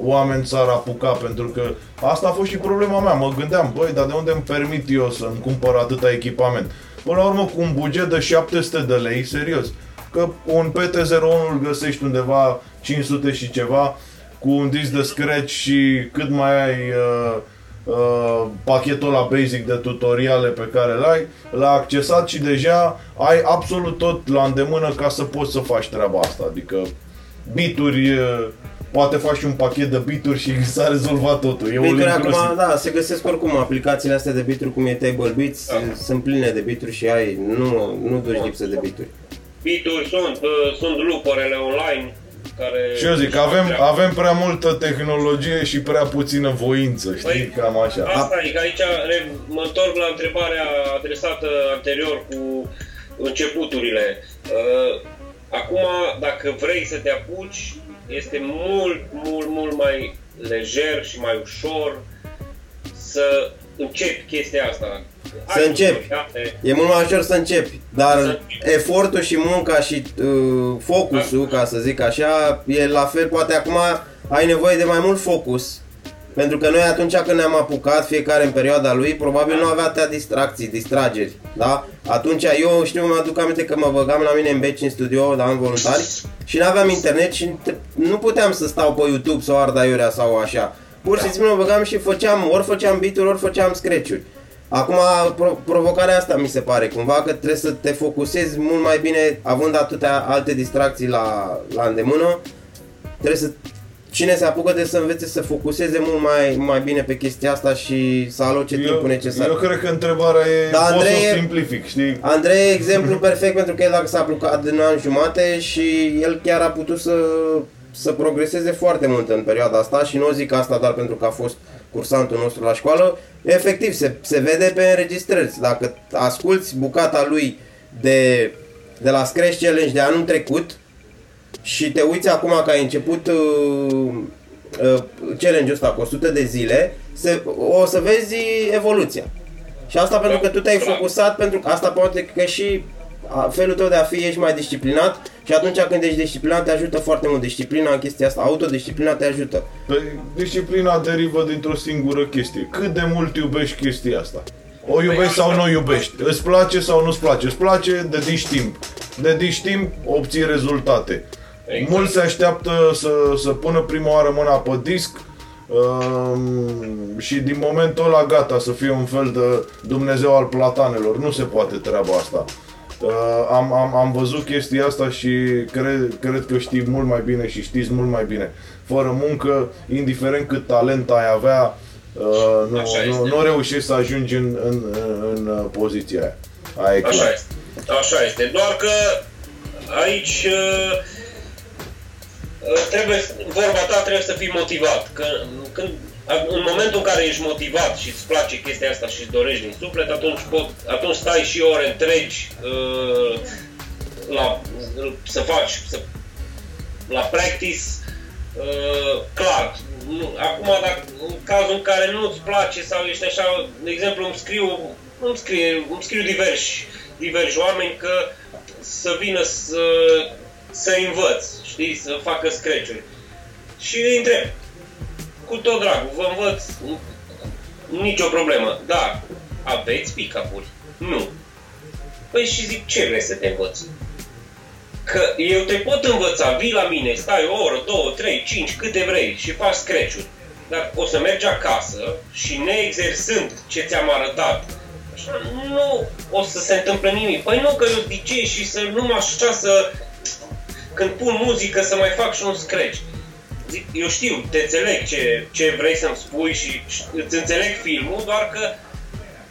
oameni s-ar apuca pentru că asta a fost și problema mea. Mă gândeam, băi, dar de unde îmi permit eu să-mi cumpăr atâta echipament? Până la urmă, cu un buget de 700 de lei, serios, că un PT01 îl găsești undeva 500 și ceva cu un disc de scratch și cât mai ai uh, uh, pachetul la basic de tutoriale pe care l-ai, l-a accesat și deja ai absolut tot la îndemână ca să poți să faci treaba asta. Adică bituri, uh, poate faci un pachet de bituri și s-a rezolvat totul. E bituri acum, da, se găsesc oricum aplicațiile astea de bituri cum e Table Beats, da. sunt pline de bituri și ai, nu, nu duci lipsă de bituri bituri sunt, sunt luporele online care... Și eu zic, avem, avem prea multă tehnologie și prea puțină voință, știi, păi, cam așa. Asta e, că aici mă întorc la întrebarea adresată anterior cu începuturile. Uh, acum, dacă vrei să te apuci, este mult, mult, mult mai lejer și mai ușor să începi chestia asta. Să începi. E mult mai ușor să începi. Dar efortul și munca și uh, focusul, ca să zic așa, e la fel. Poate acum ai nevoie de mai mult focus. Pentru că noi atunci când ne-am apucat, fiecare în perioada lui, probabil nu avea atâtea distracții, distrageri, da? Atunci eu știu, mă aduc aminte că mă băgam la mine în beci în studio, da, în voluntari și nu aveam internet și nu puteam să stau pe YouTube sau arda iurea sau așa. Pur și simplu mă băgam și făceam, ori făceam beat ori făceam scratch-uri. Acum, pro- provocarea asta mi se pare, cumva că trebuie să te focusezi mult mai bine, având atâtea alte distracții la, la îndemână, trebuie să cine se apucă de să învețe să focuseze mult mai, mai bine pe chestia asta și să aloce eu, timpul necesar. Eu cred că întrebarea e, da, Andrei, să o simplific, știi? Andrei e exemplu perfect pentru că el dacă s-a apucat de un an jumate și el chiar a putut să, să progreseze foarte mult în perioada asta și nu zic asta doar pentru că a fost cursantul nostru la școală, efectiv se, se vede pe înregistrări. Dacă asculti bucata lui de, de la Scratch Challenge de anul trecut, și te uiți acum că ai început uh, uh, challenge-ul ăsta cu 100 de zile, se, o să vezi evoluția. Și asta pentru că tu te-ai Clar. focusat, pentru că asta poate că și a, felul tău de a fi ești mai disciplinat și atunci când ești disciplinat te ajută foarte mult disciplina în chestia asta, autodisciplina te ajută. Păi, disciplina derivă dintr-o singură chestie. Cât de mult iubești chestia asta? O iubești sau nu o iubești? Îți place sau nu-ți place? Îți place? Dedici timp. Dedici timp, obții rezultate. Exact. Mulți se așteaptă să, să pună prima oară mâna pe disc um, și din momentul ăla gata să fie un fel de Dumnezeu al platanelor. Nu se poate treaba asta. Uh, am, am, am văzut chestia asta și cred, cred că știi mult mai bine și știți mult mai bine. Fără muncă, indiferent cât talent ai avea, uh, nu, Așa nu, este. nu reușești să ajungi în, în, în, în uh, poziția aia. Aia e clar. Așa este. Așa este. Doar că aici uh, uh, trebuie, vorba ta trebuie să fii motivat. Că, când, în momentul în care ești motivat și îți place chestia asta și îți dorești din suflet, atunci, pot, atunci stai și ore întregi uh, la, să faci, să, la practice, uh, clar. Nu, acum, dacă, în cazul în care nu-ți place sau ești așa, de exemplu, îmi scriu, îmi, scrie, îmi scriu diversi, diversi oameni că să vină să, să învăț, știi, să facă scratch Și îi întreb, cu tot dragul, vă învăț, nicio problemă, dar aveți pick-up-uri? Nu. Păi și zic, ce vrei să te învăț? Că eu te pot învăța, vii la mine, stai o oră, două, trei, cinci, câte vrei și faci scratch Dar o să mergi acasă și neexersând ce ți-am arătat, așa, nu o să se întâmple nimic. Păi nu că eu DJ și să numai așa să, când pun muzică, să mai fac și un scratch. Zic, eu știu, te înțeleg ce, ce vrei să-mi spui și îți înțeleg filmul, doar că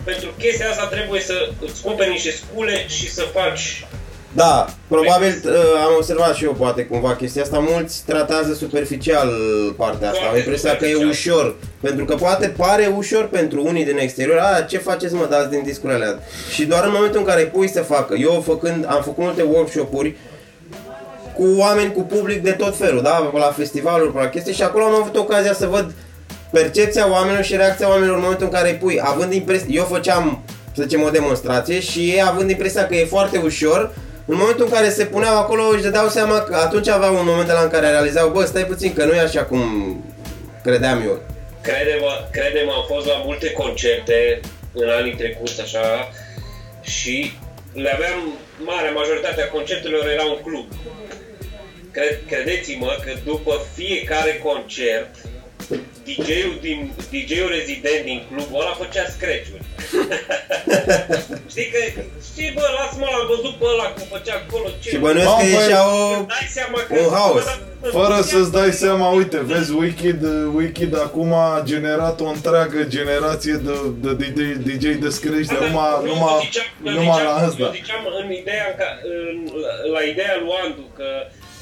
pentru chestia asta trebuie să îți cumperi niște scule și să faci Da, probabil uh, am observat și eu poate cumva chestia asta, mulți tratează superficial partea asta, am Foarte impresia că e superficial. ușor, pentru că poate pare ușor pentru unii din exterior, a, ce faceți mă, dați din discurile alea. Și doar în momentul în care îi pui să facă, eu făcând, am făcut multe workshop-uri cu oameni, cu public de tot felul, da, pe la festivaluri, pe la chestii și acolo am avut ocazia să văd percepția oamenilor și reacția oamenilor în momentul în care îi pui, având impresia, eu făceam, să zicem, o demonstrație și ei având impresia că e foarte ușor, în momentul în care se puneau acolo își dădeau seama că atunci aveau un moment ăla în care realizau, bă, stai puțin că nu e așa cum credeam eu. Crede-mă, crede-mă, am fost la multe concerte în anii trecuți așa și le aveam, marea majoritatea concertelor era un club. Cred, credeți-mă că după fiecare concert, DJ-ul, din, DJ-ul rezident din clubul ăla făcea scratch-uri. știi că, știi bă, lasă-mă, l-am văzut pe ăla cum făcea acolo, ce... Și bănuiesc că Mamă, ieșea o... Îți dai seama că... un haos. Bă, dar- Fără să-ți dai seama, uite, vezi, Wicked, Wicked acum a generat o întreagă generație de, de, de, de DJ de scratch, de numai, Eu numai, ziceam, eu numai ziceam, la Eu asta. ziceam în ideea, în ca, în, la, la ideea lui Andu că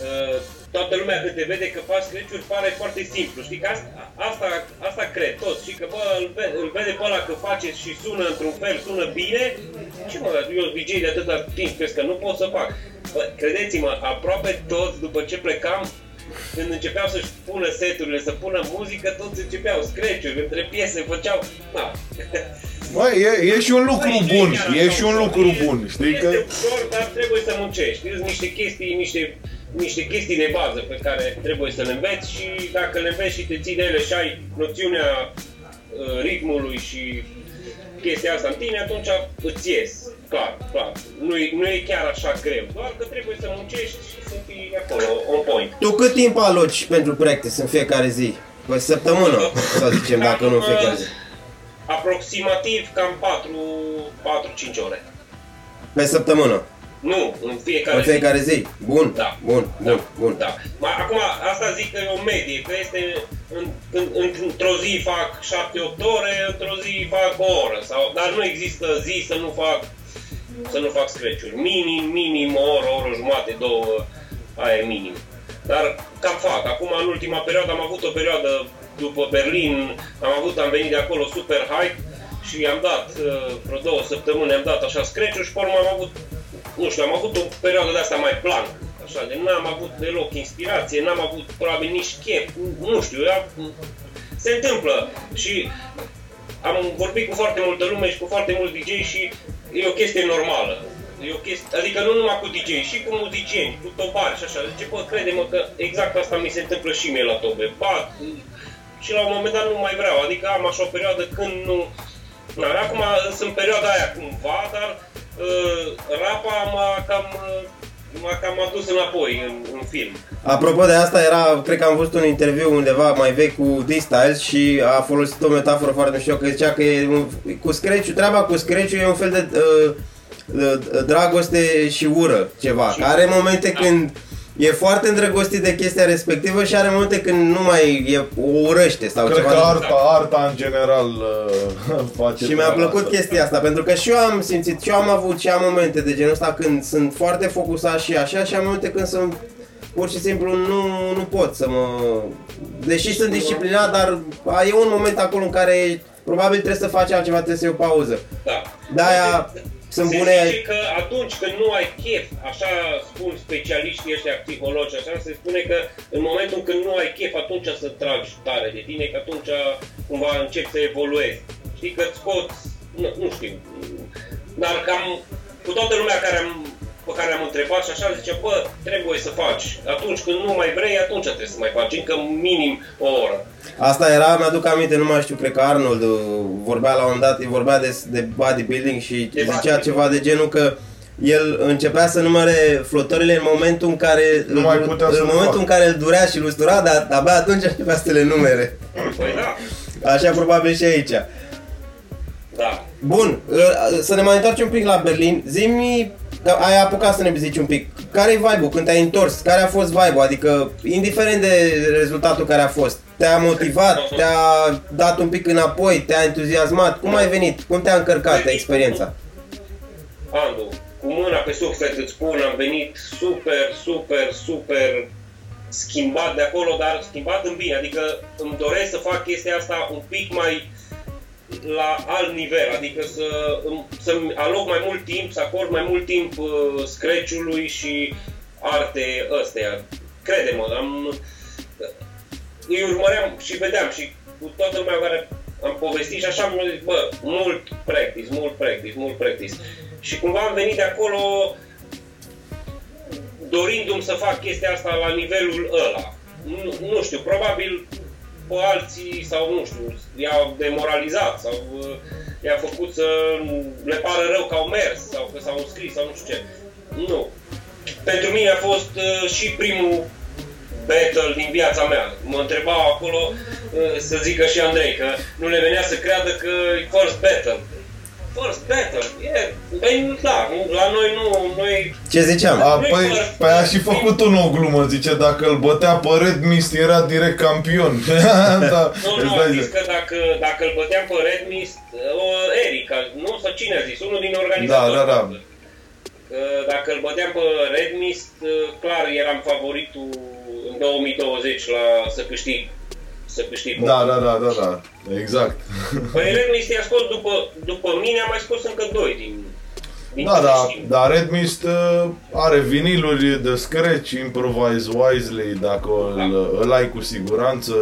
uh, toată lumea când te vede că faci scratch pare foarte simplu, știi că asta, asta, asta cred toți, și că bă, îl, ve- îl vede pe ăla că face și sună într-un fel, sună bine, ce mă, eu DJ de atâta timp, crezi că nu pot să fac. Bă, credeți-mă, aproape toți după ce plecam, când începeau să-și pună seturile, să pună muzică, toți începeau scratch-uri, între piese făceau... Na. Băi, e, e și un lucru Băi, bun, chiar e așa și un ușor. lucru E- bun, știi că... Este ușor, dar trebuie să muncești. Sunt niște chestii, niște, niște chestii de bază pe care trebuie să le înveți și dacă le înveți și te ții de ele și ai noțiunea uh, ritmului și chestia asta în tine, atunci îți ies. Clar, clar. Nu e, nu e chiar așa greu, doar că trebuie să muncești și să fii acolo, on point. Tu cât timp aloci pentru practice în fiecare zi? Pe săptămână, să zicem, dacă nu în fiecare zi. Aproximativ cam 4-5 ore. Pe săptămână, Nu, în fiecare în zi. fiecare zi. Bun, Da. bun, bun, bun. Da. Ma, acum, asta zic că e o medie, că este în, în, într-o zi fac 7-8 ore, într-o zi fac o oră, sau, dar nu există zi să nu fac să nu fac scratch Minim, minim o oră, o oră jumate, două, aia e minim. Dar cam fac. Acum, în ultima perioadă, am avut o perioadă după Berlin, am avut, am venit de acolo super hype și am dat uh, vreo două săptămâni, am dat așa scratch și pe urmă am avut, nu știu, am avut o perioadă de asta mai plan, Așa, de n-am avut deloc inspirație, n-am avut probabil nici chef, nu știu, eu, se întâmplă și am vorbit cu foarte multă lume și cu foarte mulți DJ și e o chestie normală. E o chestie, adică nu numai cu DJ, și cu muzicieni, cu tobari și așa. Zice, bă, crede-mă că exact asta mi se întâmplă și mie la tobe. Bat, și la un moment dat nu mai vreau. Adică am așa o perioadă când nu... Na, acum sunt perioada aia cumva, dar uh, rapa m-a cam, uh, m-a cam adus înapoi în, în film. Apropo de asta, era, cred că am văzut un interviu undeva mai vechi cu D-Styles și a folosit o metaforă foarte mișto, că zicea că e un, cu screciu, treaba cu screciu e un fel de uh, uh, dragoste și ură, ceva. Și- Care are momente da. când e foarte îndrăgostit de chestia respectivă și are momente când nu mai e, o urăște sau Cred ceva. că de- arta, arta în general uh, face Și mi-a treaba plăcut asta. chestia asta, pentru că și eu am simțit, și eu am avut și am momente de genul ăsta când sunt foarte focusat și așa, și am momente când sunt pur și simplu nu, nu pot să mă... Deși sunt disciplinat, dar a, e un moment acolo în care probabil trebuie să faci altceva, trebuie să iei o pauză. Da. De-aia sunt se bune... zice că atunci când nu ai chef, așa spun specialiștii ăștia psihologi, așa se spune că în momentul când nu ai chef, atunci să tragi tare de tine, că atunci cumva începi să evoluezi. Știi că îți scoți, nu, nu știu, dar cam cu toată lumea care am, pe care am întrebat și așa zice, bă, trebuie să faci. Atunci când nu mai vrei, atunci trebuie să mai faci, încă minim o oră. Asta era, mi-aduc aminte, nu mai știu, cred că Arnold uh, vorbea la un moment dat, vorbea de, de bodybuilding și De zicea bodybuilding. ceva de genul că el începea să numere flotările în momentul în care Nu mai putea în să-l momentul facă. în care îl durea și îl ustura, dar abia atunci începea să le numere. Păi da, Așa probabil și aici. da. Bun, uh, să ne mai întoarcem un pic la Berlin. Zi-mi, că ai apucat să ne zici un pic, care e vibe-ul când te-ai întors? Care a fost vibe-ul? Adică, indiferent de rezultatul care a fost, te-a motivat, te-a dat un pic înapoi, te-a entuziasmat? Cum ai venit? Cum te-a încărcat experiența? Andu, cu mâna pe suflet îți spun, am venit super, super, super schimbat de acolo, dar schimbat în bine. Adică îmi doresc să fac chestia asta un pic mai la alt nivel, adică să, îmi- să-mi aloc mai mult timp, să acord mai mult timp uh, scratch-ului și arte ăstea. Crede-mă, am, îi urmăream și vedeam și cu toată lumea care am povestit și așa mi-a zis, bă, mult practice, mult practice, mult practice. Și cumva am venit de acolo dorindu-mi să fac chestia asta la nivelul ăla. Nu, nu știu, probabil pe alții sau nu știu, i-au demoralizat sau uh, i-a făcut să le pară rău că au mers sau că s-au înscris sau nu știu ce. Nu. Pentru mine a fost uh, și primul battle din viața mea. Mă întrebau acolo uh, să zică și Andrei că nu le venea să creadă că e first battle. First battle, e, băi, da, nu- la noi nu, noi Ce ziceam? A, Nu-i păi, fără- păi a și făcut un o glumă, zice, dacă îl bătea pe Red Mist, era direct campion. da, Nu, îți nu, dai a zis seama. că dacă, dacă îl băteam pe Red Mist, o, Eric, nu? Sau cine a zis? Unul din organizatori. Da, da, da. Că Dacă îl băteam pe Red Mist, clar eram favoritul în 2020 la să câștig să câștig Da, da, da, da, da, exact. Păi Red Mist i-a scos după, după mine, am mai scos încă doi din, din Da, câte da, știu. dar Red Mist uh, are viniluri de scratch, Improvise Wisely, dacă îl, îl ai cu siguranță,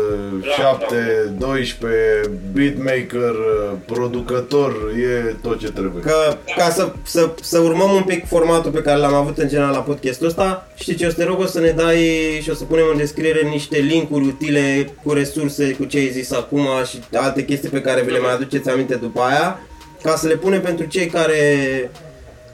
Da, 7, 12, beatmaker, uh, producător, e tot ce trebuie. Că, ca să, să, să urmăm un pic formatul pe care l-am avut în general la podcastul ăsta, știi ce, o să te rog o să ne dai și o să punem în descriere niște linkuri utile cu resurse, cu ce ai zis acum și alte chestii pe care vi le mai aduceți aminte după aia, ca să le punem pentru cei care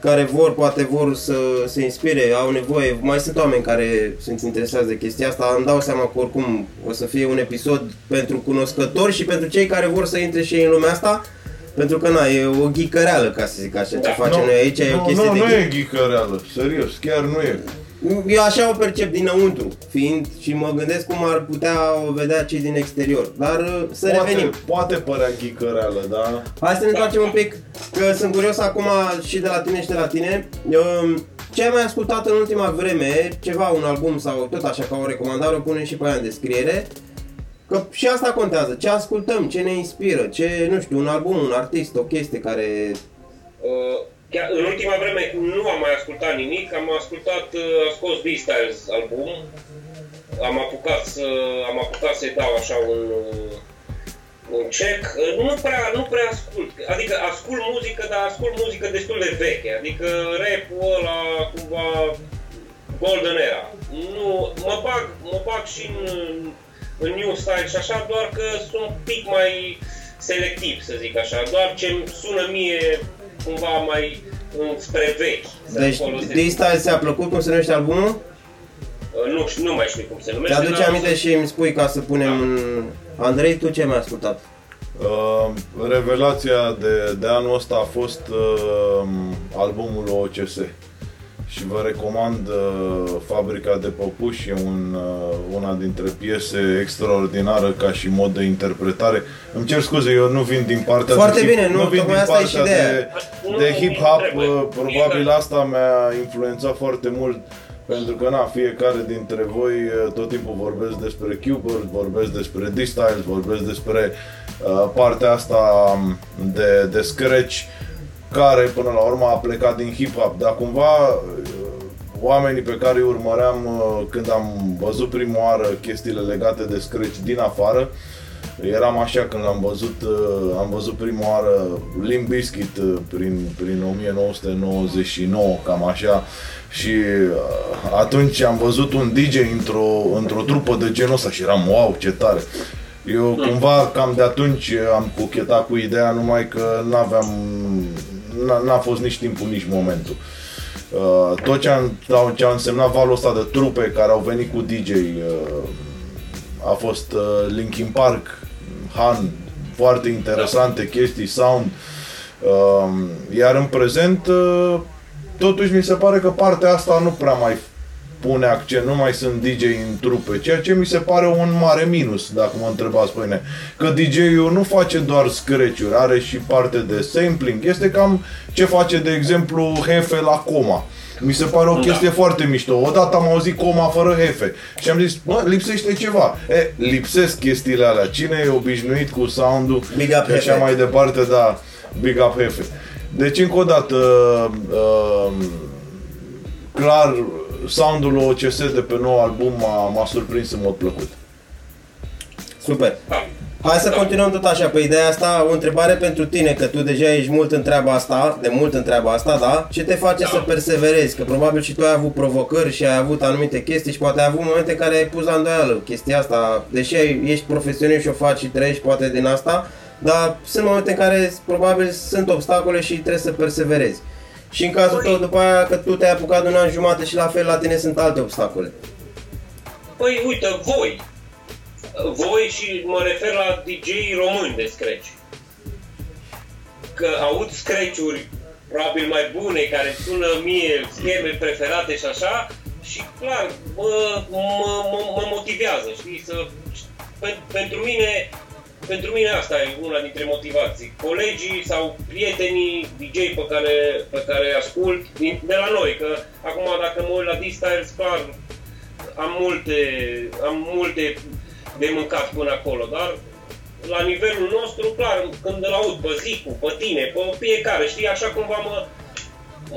care vor, poate vor să se inspire, au nevoie, mai sunt oameni care sunt interesați de chestia asta, îmi dau seama că oricum o să fie un episod pentru cunoscători și pentru cei care vor să intre și ei în lumea asta, pentru că na, e o ghicăreală, ca să zic așa, ce Da. facem noi aici, e o nu, chestie nu, de nu ghic. e ghică reală, serios, chiar nu e. Eu așa o percep dinăuntru, fiind și mă gândesc cum ar putea o vedea cei din exterior, dar uh, să Poate, revenim. poate părea ghică reală, da? Hai să ne întoarcem un pic, că sunt curios acum și de la tine și de la tine. Um, Ce ai mai ascultat în ultima vreme, ceva, un album sau tot așa ca o recomandare, o punem și pe aia în descriere. Că și asta contează, ce ascultăm, ce ne inspiră, ce, nu știu, un album, un artist, o chestie care... Uh, chiar în ultima vreme nu am mai ascultat nimic, am ascultat, uh, a scos B-Styles album, am apucat, să, am apucat să-i dau așa un, uh, un check. Uh, nu prea, nu prea ascult, adică ascult muzică, dar ascult muzică destul de veche, adică rap-ul ăla cumva Golden Era. Nu, mă bag, mă bag și în, în new style și așa, doar că sunt un pic mai selectiv, să zic așa, doar ce sună mie cumva mai spre vechi. Deci, de Style ți-a plăcut cum se numește albumul? Uh, nu, nu mai știu cum se numește. Te-aduce aminte și îmi spui ca să punem... Da. Andrei, tu ce mai ai ascultat? Uh, revelația de, de anul ăsta a fost uh, albumul OCS și vă recomand uh, Fabrica de Păpuși, e un, uh, una dintre piese extraordinară ca și mod de interpretare. Îmi cer scuze, eu nu vin din partea Foarte de, bine, nu, nu vin din asta partea de, de, de hip-hop, uh, probabil asta mi-a influențat foarte mult pentru că, na, fiecare dintre voi uh, tot timpul vorbesc despre Cubert, vorbesc despre D-Styles, vorbesc despre uh, partea asta um, de, de scratch care până la urmă a plecat din hip-hop, dar cumva uh, oamenii pe care îi urmăream uh, când am văzut prima oară chestiile legate de scratch din afară, eram așa când am văzut, uh, am văzut prima oară Limp Bizkit prin, prin 1999, cam așa, și atunci am văzut un DJ într-o, într-o trupă de genul ăsta și eram wow, ce tare. Eu cumva cam de atunci am cochetat cu ideea numai că n-aveam n-a fost nici timpul, nici momentul. Uh, tot ce a, ce a însemnat valul ăsta de trupe care au venit cu DJ uh, a fost uh, Linkin Park, Han, foarte interesante chestii, sound. Uh, iar în prezent, uh, totuși mi se pare că partea asta nu prea mai pune accent, nu mai sunt DJ în trupe, ceea ce mi se pare un mare minus, dacă mă întrebați pe mine. Că DJ-ul nu face doar scratch are și parte de sampling. Este cam ce face, de exemplu, Hefe la Coma. Mi se pare o da. chestie da. foarte mișto. Odată am auzit coma fără hefe și am zis, bă, lipsește ceva. E, lipsesc chestiile alea. Cine e obișnuit cu sound-ul Big up și așa hefe. mai departe, da, big up hefe. Deci, încă o dată, uh, uh, clar, soundul OCS de pe nou album m-a, m-a surprins în mod plăcut. Super. Hai să continuăm tot așa, pe ideea asta, o întrebare pentru tine, că tu deja ești mult în treaba asta, de mult în treaba asta, da? Ce te face da. să perseverezi? Că probabil și tu ai avut provocări și ai avut anumite chestii și poate ai avut momente în care ai pus la îndoială chestia asta, deși ești profesionist și o faci și trăiești poate din asta, dar sunt momente în care probabil sunt obstacole și trebuie să perseverezi. Și în cazul tău, după aia, că tu te-ai apucat de un an jumate și la fel la tine sunt alte obstacole. Păi uite, voi. Voi și mă refer la dj români de scratch. Că aud scratch-uri probabil mai bune, care sună mie scheme preferate și așa, și clar, mă, mă, mă, mă motivează, știi, să, pentru mine pentru mine asta e una dintre motivații. Colegii sau prietenii DJ pe care, pe care ascult din, de la noi, că acum dacă mă uit la D-Styles, clar, am multe, am multe de mâncat până acolo, dar la nivelul nostru, clar, când îl aud pe Zicu, pe tine, pe fiecare, știi, așa cumva mă,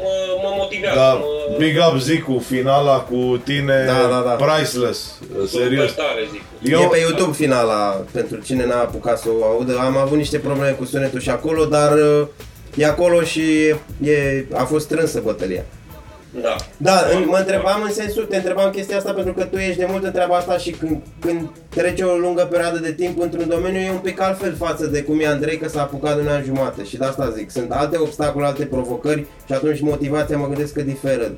mă, mă motivează. Da, mă... big up Zicu, finala cu tine, Da, da, da. priceless, serios. Super tare, zic. Eu... E pe YouTube finala, pentru cine n-a apucat să o audă. Am avut niște probleme cu sunetul și acolo, dar uh, e acolo și e, a fost strânsă bătălia. Da. Da, în, mă întrebam în sensul, te întrebam chestia asta pentru că tu ești de mult în treaba asta și când, când trece o lungă perioadă de timp într-un domeniu e un pic altfel față de cum e Andrei că s-a apucat de un an jumate și de asta zic, sunt alte obstacole, alte provocări și atunci motivația mă gândesc că diferă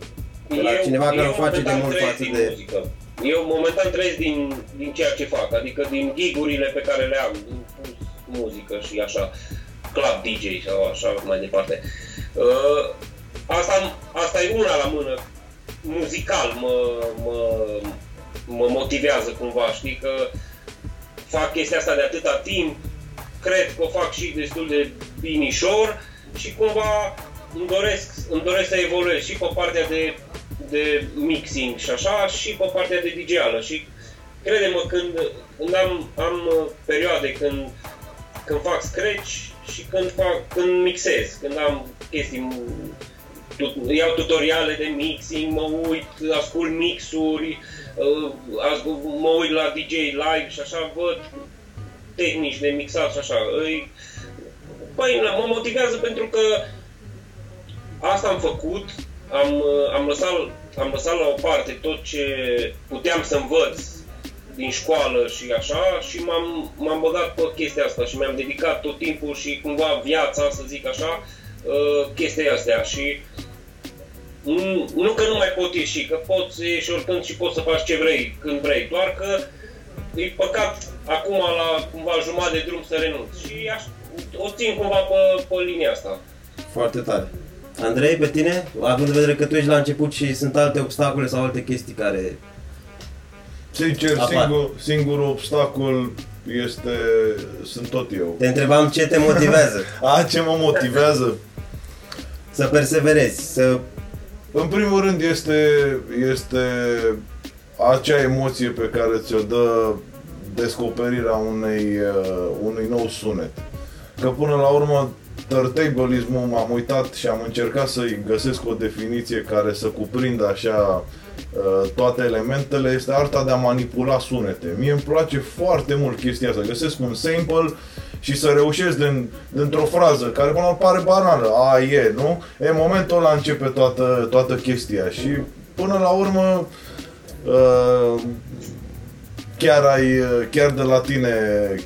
de la Eu- cineva care eu o face de momentan mult trăiesc față din de... Muzică. Eu momentan trăiesc din, din ceea ce fac, adică din gigurile pe care le am, din muzică și așa, club DJ sau așa mai departe. Uh, asta, asta e una la mână, muzical mă, mă, mă motivează cumva, știi că fac chestia asta de atâta timp, cred că o fac și destul de binișor și cumva îmi doresc, îmi doresc să evoluez și pe partea de, de mixing și așa și pe partea de DJ-ală și crede-mă când, când am, am uh, perioade când, când fac scratch și când, fac, când mixez, când am chestii tu- iau tutoriale de mixing, mă uit, ascult mixuri, uh, ascult, mă uit la DJ live și așa văd tehnici de mixat și așa. Îi, păi, mă motivează pentru că asta am făcut, am, uh, am, lăsat, am lăsat la o parte tot ce puteam să învăț din școală și așa și m-am, m-am băgat pe chestia asta și mi-am dedicat tot timpul și cumva viața, să zic așa, uh, chestia astea și nu, nu că nu mai pot ieși, că poți ieși oricând și poți să faci ce vrei, când vrei, doar că e păcat acum la cumva jumătate de drum să renunț și aș, o țin cumva pe, pe linia asta. Foarte tare. Andrei, pe tine, având în vedere că tu ești la început și sunt alte obstacole sau alte chestii care... Sincer, Apar. singur, singurul obstacol este, sunt tot eu. Te întrebam ce te motivează A, ce mă motivează? să perseverezi, să... În primul rând este, este acea emoție pe care ți-o dă descoperirea unei, uh, unui nou sunet. Că până la urmă turntablismul m-am uitat și am încercat să-i găsesc o definiție care să cuprindă așa uh, toate elementele, este arta de a manipula sunete. Mie îmi place foarte mult chestia asta. Găsesc un sample și să reușesc din, dintr-o frază care până la urmă pare banală, a, e, nu? E în momentul ăla începe toată, toată chestia și până la urmă uh, chiar ai, chiar de la tine,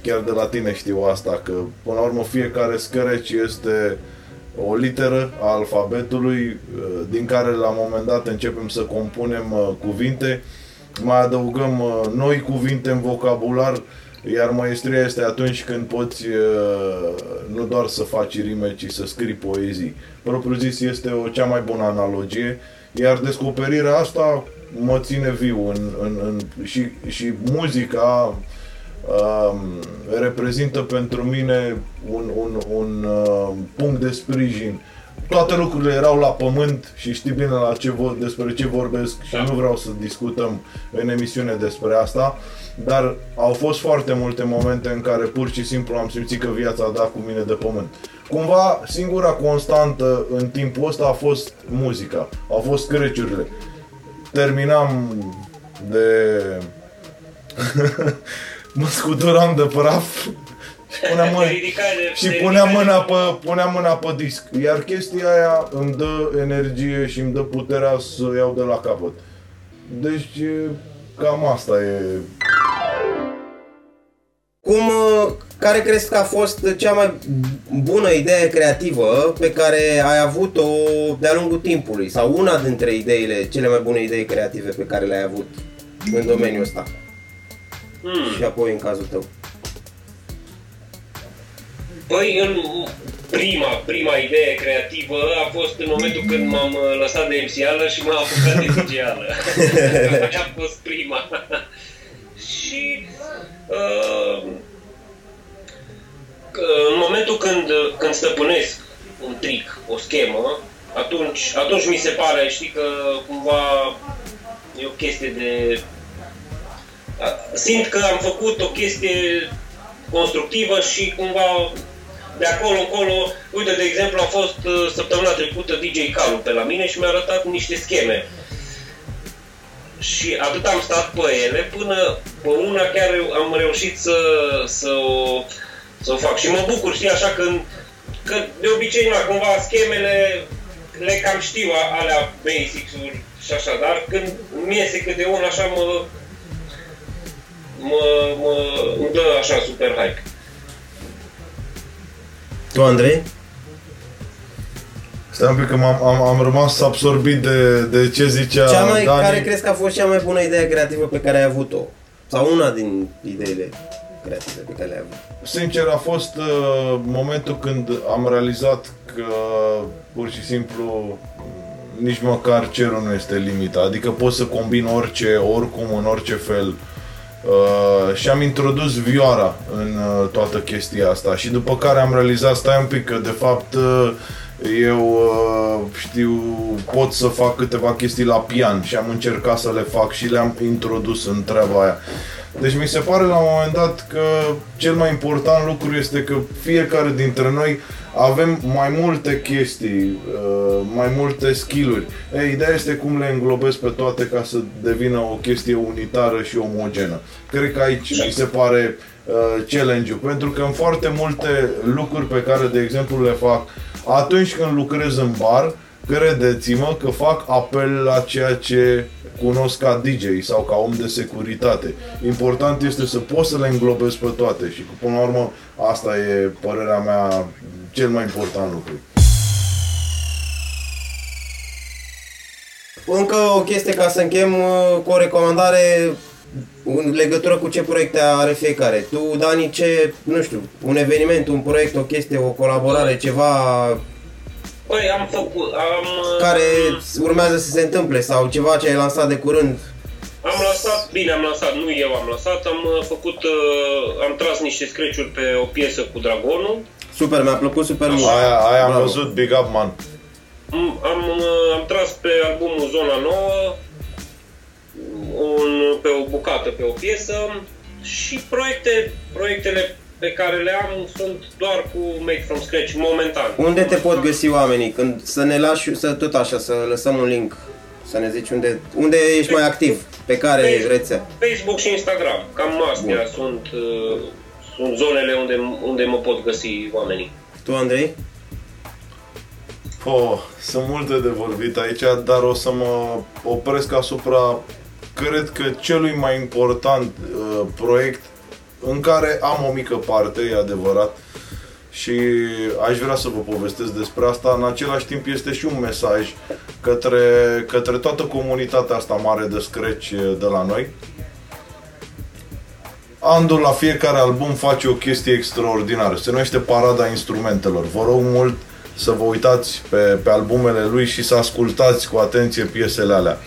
chiar de la tine știu asta, că până la urmă fiecare scăreci este o literă a alfabetului uh, din care la un moment dat începem să compunem uh, cuvinte, mai adăugăm uh, noi cuvinte în vocabular, iar maestria este atunci când poți uh, nu doar să faci rime, ci să scrii poezii. Propriu zis este o cea mai bună analogie, iar descoperirea asta mă ține viu în, în, în, și, și muzica um, reprezintă pentru mine un, un, un uh, punct de sprijin. Toate lucrurile erau la pământ și știi bine la ce vor, despre ce vorbesc și Da. nu vreau să discutăm în emisiune despre asta, dar au fost foarte multe momente în care pur și simplu am simțit că viața a dat cu mine de pământ. Cumva, singura constantă în timpul ăsta a fost muzica, au fost creciurile. Terminam de... mă scuturam de praf și puneam, mâna, Te ridicai de- și te puneam ridicai mâna, de- pe, puneam mâna pe disc. Iar chestia aia îmi dă energie și îmi dă puterea să iau de la capăt. Deci, e, cam asta e care crezi că a fost cea mai bună idee creativă pe care ai avut-o de-a lungul timpului? Sau una dintre ideile, cele mai bune idei creative pe care le-ai avut în domeniul ăsta? Hmm. Și apoi în cazul tău. Păi, în prima, prima idee creativă a fost în momentul când m-am uh, lăsat de MC-ală și m-am apucat de DJ-ală. Aia a fost prima. și uh, că în momentul când, când stăpânesc un trick, o schemă, atunci, atunci mi se pare, știi, că cumva e o chestie de... Simt că am făcut o chestie constructivă și cumva de acolo încolo, uite, de exemplu, a fost uh, săptămâna trecută DJ Calu pe la mine și mi-a arătat niște scheme. Și atât am stat pe ele până pe una chiar am reușit să, să, o, să o fac. Și mă bucur, știi, așa când, că de obicei, na, cumva schemele le cam știu a- alea basics-uri și așa, dar când mi iese câte una așa mă, mă, mă, îmi dă așa super hype. Tu, Andrei? Stai un pic că m-am, am, am rămas absorbit de, de ce zicea Cea mai, Dani. care crezi că a fost cea mai bună idee creativă pe care ai avut-o? Sau una din ideile creative pe care le-ai avut? Sincer, a fost uh, momentul când am realizat că pur și simplu nici măcar cerul nu este limita. Adică pot să combin orice, oricum, în orice fel. Uh, și am introdus vioara în uh, toată chestia asta și după care am realizat, stai un pic, că de fapt uh, eu uh, știu, pot să fac câteva chestii la pian și am încercat să le fac și le-am introdus în treaba aia. Deci mi se pare la un moment dat că cel mai important lucru este că fiecare dintre noi avem mai multe chestii, uh, mai multe skill-uri. Ei, ideea este cum le înglobesc pe toate ca să devină o chestie unitară și omogenă. Cred că aici mi se pare uh, challenge-ul, pentru că în foarte multe lucruri pe care, de exemplu, le fac atunci când lucrez în bar, credeți-mă că fac apel la ceea ce cunosc ca DJ sau ca om de securitate. Important este să poți să le înglobezi pe toate și până la urmă asta e părerea mea cel mai important lucru. Încă o chestie ca să închem uh, cu o recomandare în legătură cu ce proiecte are fiecare. Tu, Dani, ce, nu știu, un eveniment, un proiect, o chestie, o colaborare, ceva Păi am făcut, am... care urmează să se întâmple sau ceva ce ai lansat de curând? Am lansat, bine am lansat, nu eu am lansat, am uh, făcut, uh, am tras niște scratch pe o piesă cu Dragonul. Super, mi-a plăcut super mult. Aia, aia am Bravo. văzut, big up man. Am, am, uh, am tras pe albumul Zona Nouă, un, pe o bucată, pe o piesă și proiecte, proiectele pe care le am sunt doar cu Make From Scratch momentan. Unde te pot găsi oamenii? Când să ne lași, să tot așa, să lăsăm un link, să ne zici unde, unde ești mai activ, pe care Facebook. rețea. Facebook și Instagram, cam astea Bun. sunt, uh, sunt zonele unde, unde mă pot găsi oamenii. Tu, Andrei? Oh, sunt multe de vorbit aici, dar o să mă opresc asupra, cred că celui mai important uh, proiect în care am o mică parte, e adevărat, și aș vrea să vă povestesc despre asta. În același timp este și un mesaj către, către toată comunitatea asta mare de scratch de la noi. Andul la fiecare album face o chestie extraordinară. Se numește Parada Instrumentelor. Vă rog mult să vă uitați pe, pe albumele lui și să ascultați cu atenție piesele alea.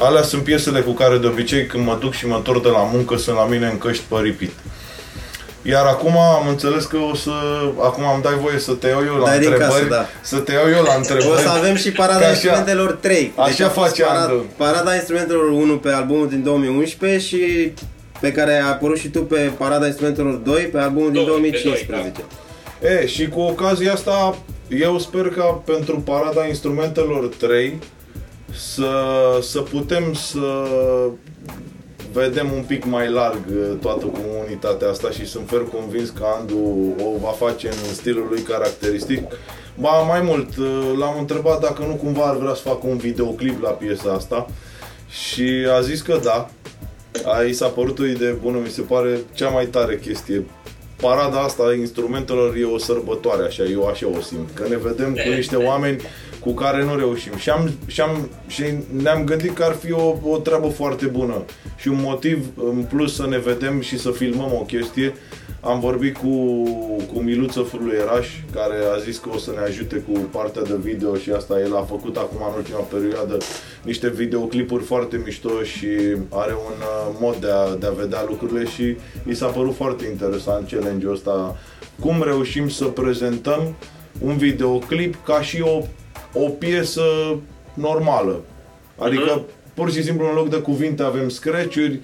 Alea sunt piesele cu care de obicei când mă duc și mă întorc de la muncă sunt la mine în căști pe repeat. Iar acum am înțeles că o să... Acum am dai voie să te iau eu la Dai din întrebări. casă, da. Să te iau eu la întrebări. O să avem și Că Parada așa- Instrumentelor 3. așa a fost face parada, Andu. parada Instrumentelor 1 pe albumul din 2011 și pe care ai apărut și tu pe Parada Instrumentelor 2 pe albumul din Doi, pe 2015. E, și cu ocazia asta, eu sper ca pentru Parada Instrumentelor 3 să, să putem să vedem un pic mai larg uh, toată comunitatea asta și sunt fer convins că Andu o va face în stilul lui caracteristic. Ba, mai mult, uh, l-am întrebat dacă nu cumva ar vrea să facă un videoclip la piesa asta și a zis că da. A, i s-a părut o idee bună, mi se pare cea mai tare chestie. Parada asta a instrumentelor e o sărbătoare, așa, eu așa o simt. Că ne vedem cu niște oameni cu care nu reușim. Și, am, și, am, și ne-am gândit că ar fi o, o treabă foarte bună și un motiv în plus să ne vedem și să filmăm o chestie. Am vorbit cu, cu Miluță Fruieraș, care a zis că o să ne ajute cu partea de video și asta el a făcut acum în ultima perioadă niște videoclipuri foarte mișto și are un uh, mod de a, de a vedea lucrurile și i s-a părut foarte interesant challenge-ul ăsta. Cum reușim să prezentăm un videoclip ca și o, o piesă normală. Adică pur și simplu în loc de cuvinte avem scratch-uri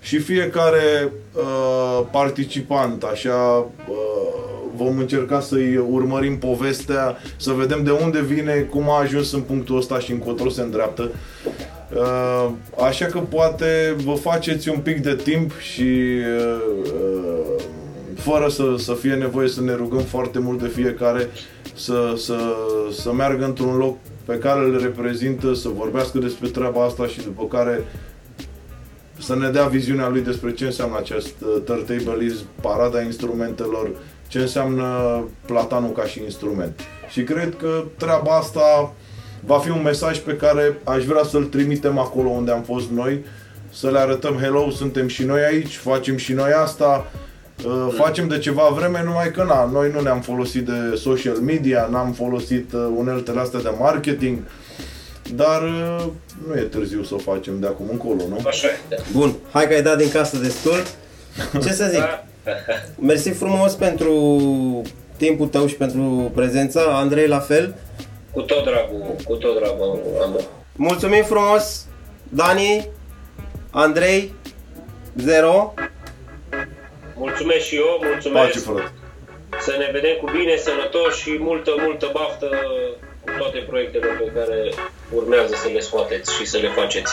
și fiecare uh, participant așa uh, vom încerca să-i urmărim povestea, să vedem de unde vine, cum a ajuns în punctul ăsta și încotro se îndreaptă. Uh, așa că poate vă faceți un pic de timp și uh, uh, fără să, să fie nevoie să ne rugăm foarte mult de fiecare să, să, să meargă într-un loc pe care îl reprezintă, să vorbească despre treaba asta și după care să ne dea viziunea lui despre ce înseamnă acest uh, turntablism, parada instrumentelor, ce înseamnă platanul ca și instrument. Și cred că treaba asta va fi un mesaj pe care aș vrea să-l trimitem acolo unde am fost noi, să le arătăm hello, suntem și noi aici, facem și noi asta, uh, facem de ceva vreme, numai că na, noi nu ne-am folosit de social media, n-am folosit uh, uneltele astea de marketing, dar uh, nu e târziu să o facem de acum încolo, nu? Așa e. Bun, hai că ai dat din casă destul. Ce să zic? Da. Mersi frumos pentru timpul tău și pentru prezența. Andrei, la fel. Cu tot dragul, cu tot dragul, Andu. Mulțumim frumos, Dani, Andrei, Zero. Mulțumesc și eu, mulțumesc. Pace, frate! să ne vedem cu bine, sănătoși și multă, multă baftă cu toate proiectele pe care urmează să le scoateți și să le faceți.